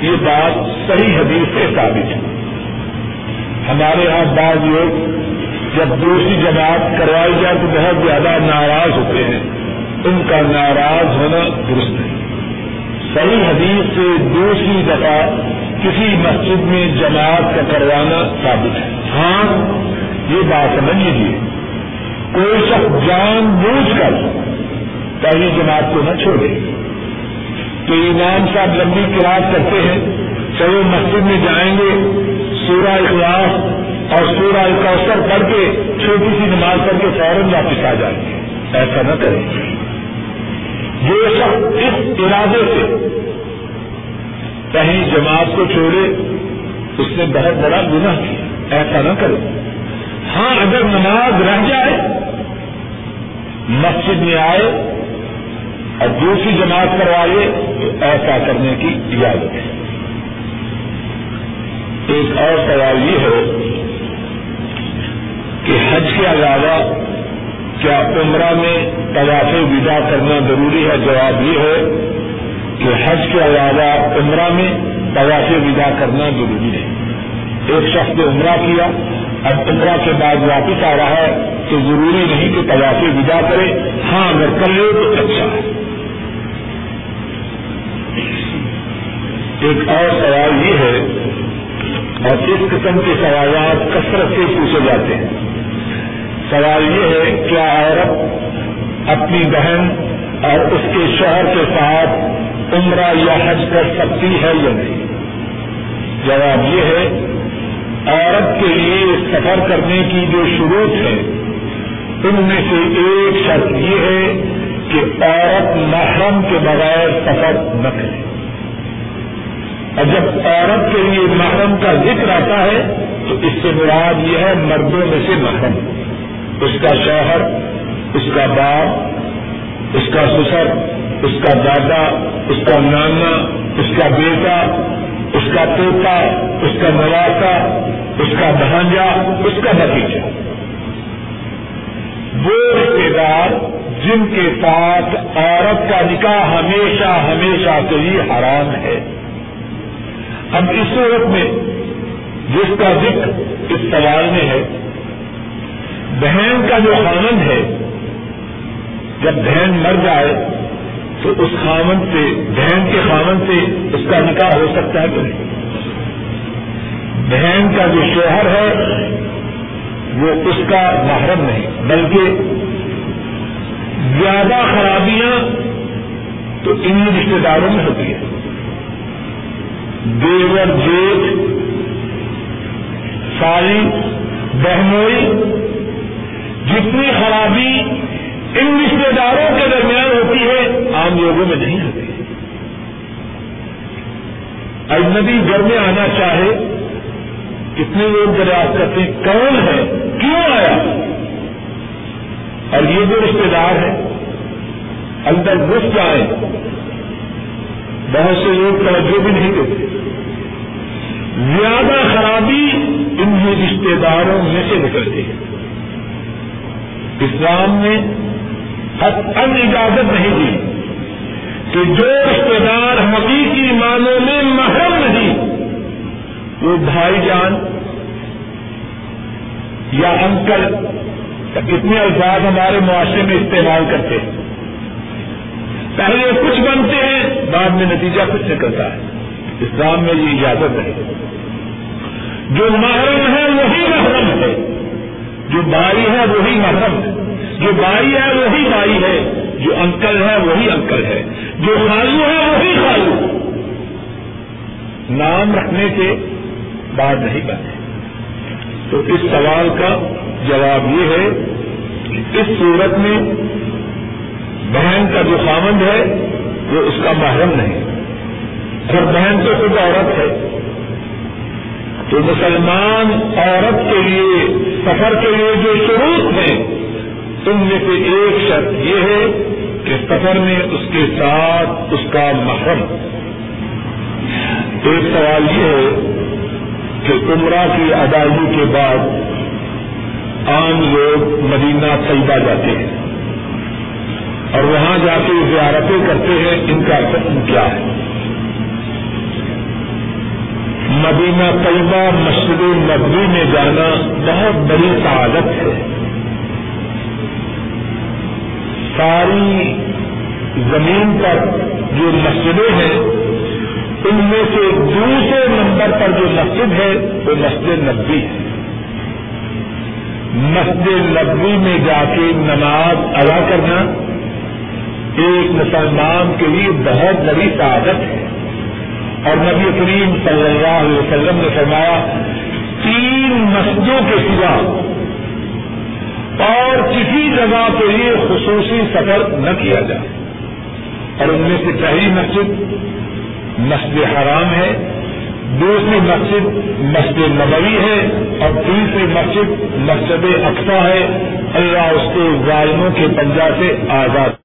یہ بات صحیح حدیث سے ثابت ہے۔ ہمارے یہاں بعض لوگ جب دوسری جماعت کروائی جائے تو بہت زیادہ ناراض ہوتے ہیں۔ ان کا ناراض ہونا درست ہے صحیح حدیث سے دوسری دفعہ کسی مسجد میں جماعت کا کروانا ثابت ہے۔ ہاں یہ بات سمجھ لیجیے کوئی شخص جان بوجھ کر پہلی جماعت کو نہ چھوڑے۔ تو امام صاحب لمبی کلاس کرتے ہیں، چلو مسجد میں جائیں گے، سورہ اخلاص اور سورہ کوثر پڑھ کے چھوٹی سی نماز پڑھ کے فوراً واپس آ جائیں۔ گے ایسا نہ کریں۔ جو شخص اس ارادے سے کہیں جماعت کو چھوڑے، اس نے بہت بڑا گناہ کیا۔ ایسا نہ کرے ہاں اگر نماز رہ جائے، مسجد میں آئے اور دوسری جماعت کروائے، تو ایسا کرنے کی اجازت ہے۔ ایک اور سوال یہ ہے کہ حج کے علاوہ کیا عمرہ میں طواف ودا کرنا ضروری ہے؟ جواب یہ ہے کہ حج کے علاوہ عمرہ میں طواف ودا کرنا ضروری ہے۔ ایک شخص نے عمرہ کیا، اب عمرہ کے بعد واپس آ رہا ہے تو ضروری نہیں کہ طواف ودا کرے۔ ہاں اگر کر لے تو اچھا ہے۔ ایک اور سوال یہ ہے، اور اس قسم کے سوالات کثرت سے پوچھے جاتے ہیں۔ سوال یہ ہے، کیا عورت اپنی بہن اور اس کے شوہر کے ساتھ عمرہ یا حج کر سکتی ہے یا نہیں؟ جواب یہ ہے، عورت کے لیے سفر کرنے کی جو شروع ہے، ان میں سے ایک شرط یہ ہے کہ عورت محرم کے بغیر سفر نہ کرے۔ اور جب عورت کے لیے محرم کا ذکر آتا ہے، تو اس سے مراد یہ ہے، مردوں میں سے محرم۔ اس کا شوہر، اس کا باپ اس کا سسر، اس کا دادا، اس کا نانا، اس کا بیٹا، اس کا توتا اس کا نواسا، اس کا بہانجا اس کا نتیجہ وہ رشتے دار جن کے ساتھ عورت کا نکاح ہمیشہ ہمیشہ کے لیے حرام ہے۔ اب اس صورت میں جس کا ذکر اس سوال میں ہے، بہن کا جو خامن ہے جب بہن مر جائے تو اس خامن سے، بہن کے خامن سے اس کا نکاح ہو سکتا ہے کہ نہیں؟ بہن کا جو شوہر ہے، وہ اس کا محرم نہیں، بلکہ زیادہ خرابیاں تو انہیں رشتے داروں میں ہوتی ہے دیور جیٹ ساری بہنوئی، جتنی خرابی ان رشتے داروں کے درمیان ہوتی ہے، عام لوگوں میں نہیں ہوتی۔ اجنبی گھر میں آنا چاہے، کتنے لوگ دریافت کرتے ہیں، کون ہے، کیوں آیا؟ اور یہ جو رشتے دار ہیں اندر گھس جائیں بہت سے لوگ توجہ بھی نہیں دیتے۔ زیادہ خرابی انہیں رشتے داروں میں سے نکلتی ہے۔ اسلام نے ان اجازت نہیں دی کہ جو رشتے دار حقیقی معنوں میں محرم نہیں، وہ بھائی جان یا انکل کتنے الفاظ ہمارے معاشرے میں استعمال کرتے ہیں۔ پہلے کچھ بنتے ہیں، بعد میں نتیجہ کچھ نکلتا ہے۔ اسلام میں یہ اجازت ہے جو محرم ہے، وہی محرم ہے۔ جو بھائی ہے، وہی محرم ہے۔ جو بھائی ہے وہی بھائی ہے، جو انکل ہے وہی انکل ہے، جو خالو ہے وہی خالو۔ نام رکھنے کے بعد نہیں بنے۔ تو اس سوال کا جواب یہ ہے کہ اس صورت میں بہن کا جو خامند ہے، وہ اس کا محرم نہیں۔ اور بہن تو خود عورت ہے۔ تو مسلمان عورت کے لیے، سفر کے لیے جو شروع ہیں ان میں سے ایک شرط یہ ہے کہ سفر میں اس کے ساتھ اس کا محرم۔ ایک سوال یہ ہے کہ عمرہ کی ادائیگی کے بعد عام لوگ مدینہ طیبہ جاتے ہیں اور وہاں جا کے زیارتیں کرتے ہیں، ان کا حکم کیا ہے؟ مدینہ طیبہ مسجد نبوی میں جانا بہت بڑی سعادت ہے۔ ساری زمین پر جو مسجدیں ہیں، ان میں سے دوسرے نمبر پر جو مسجد ہے، وہ مسجد نبوی ہے۔ مسجد نبوی میں جا کے نماز ادا کرنا ایک مسلمان کے لیے بہت بڑی سعادت ہے۔ اور نبی کریم صلی اللہ علیہ وسلم نے فرمایا، تین مسجدوں کے سوا اور کسی جگہ کے لیے خصوصی سفر نہ کیا جائے۔ اور ان میں سے پہلی مسجد مسجد حرام ہے، دوسری مسجد مسجد نبوی ہے، اور تیسری مسجد مسجد اقسا ہے۔ اللہ اس کے ظالموں کے پنجا سے آزاد۔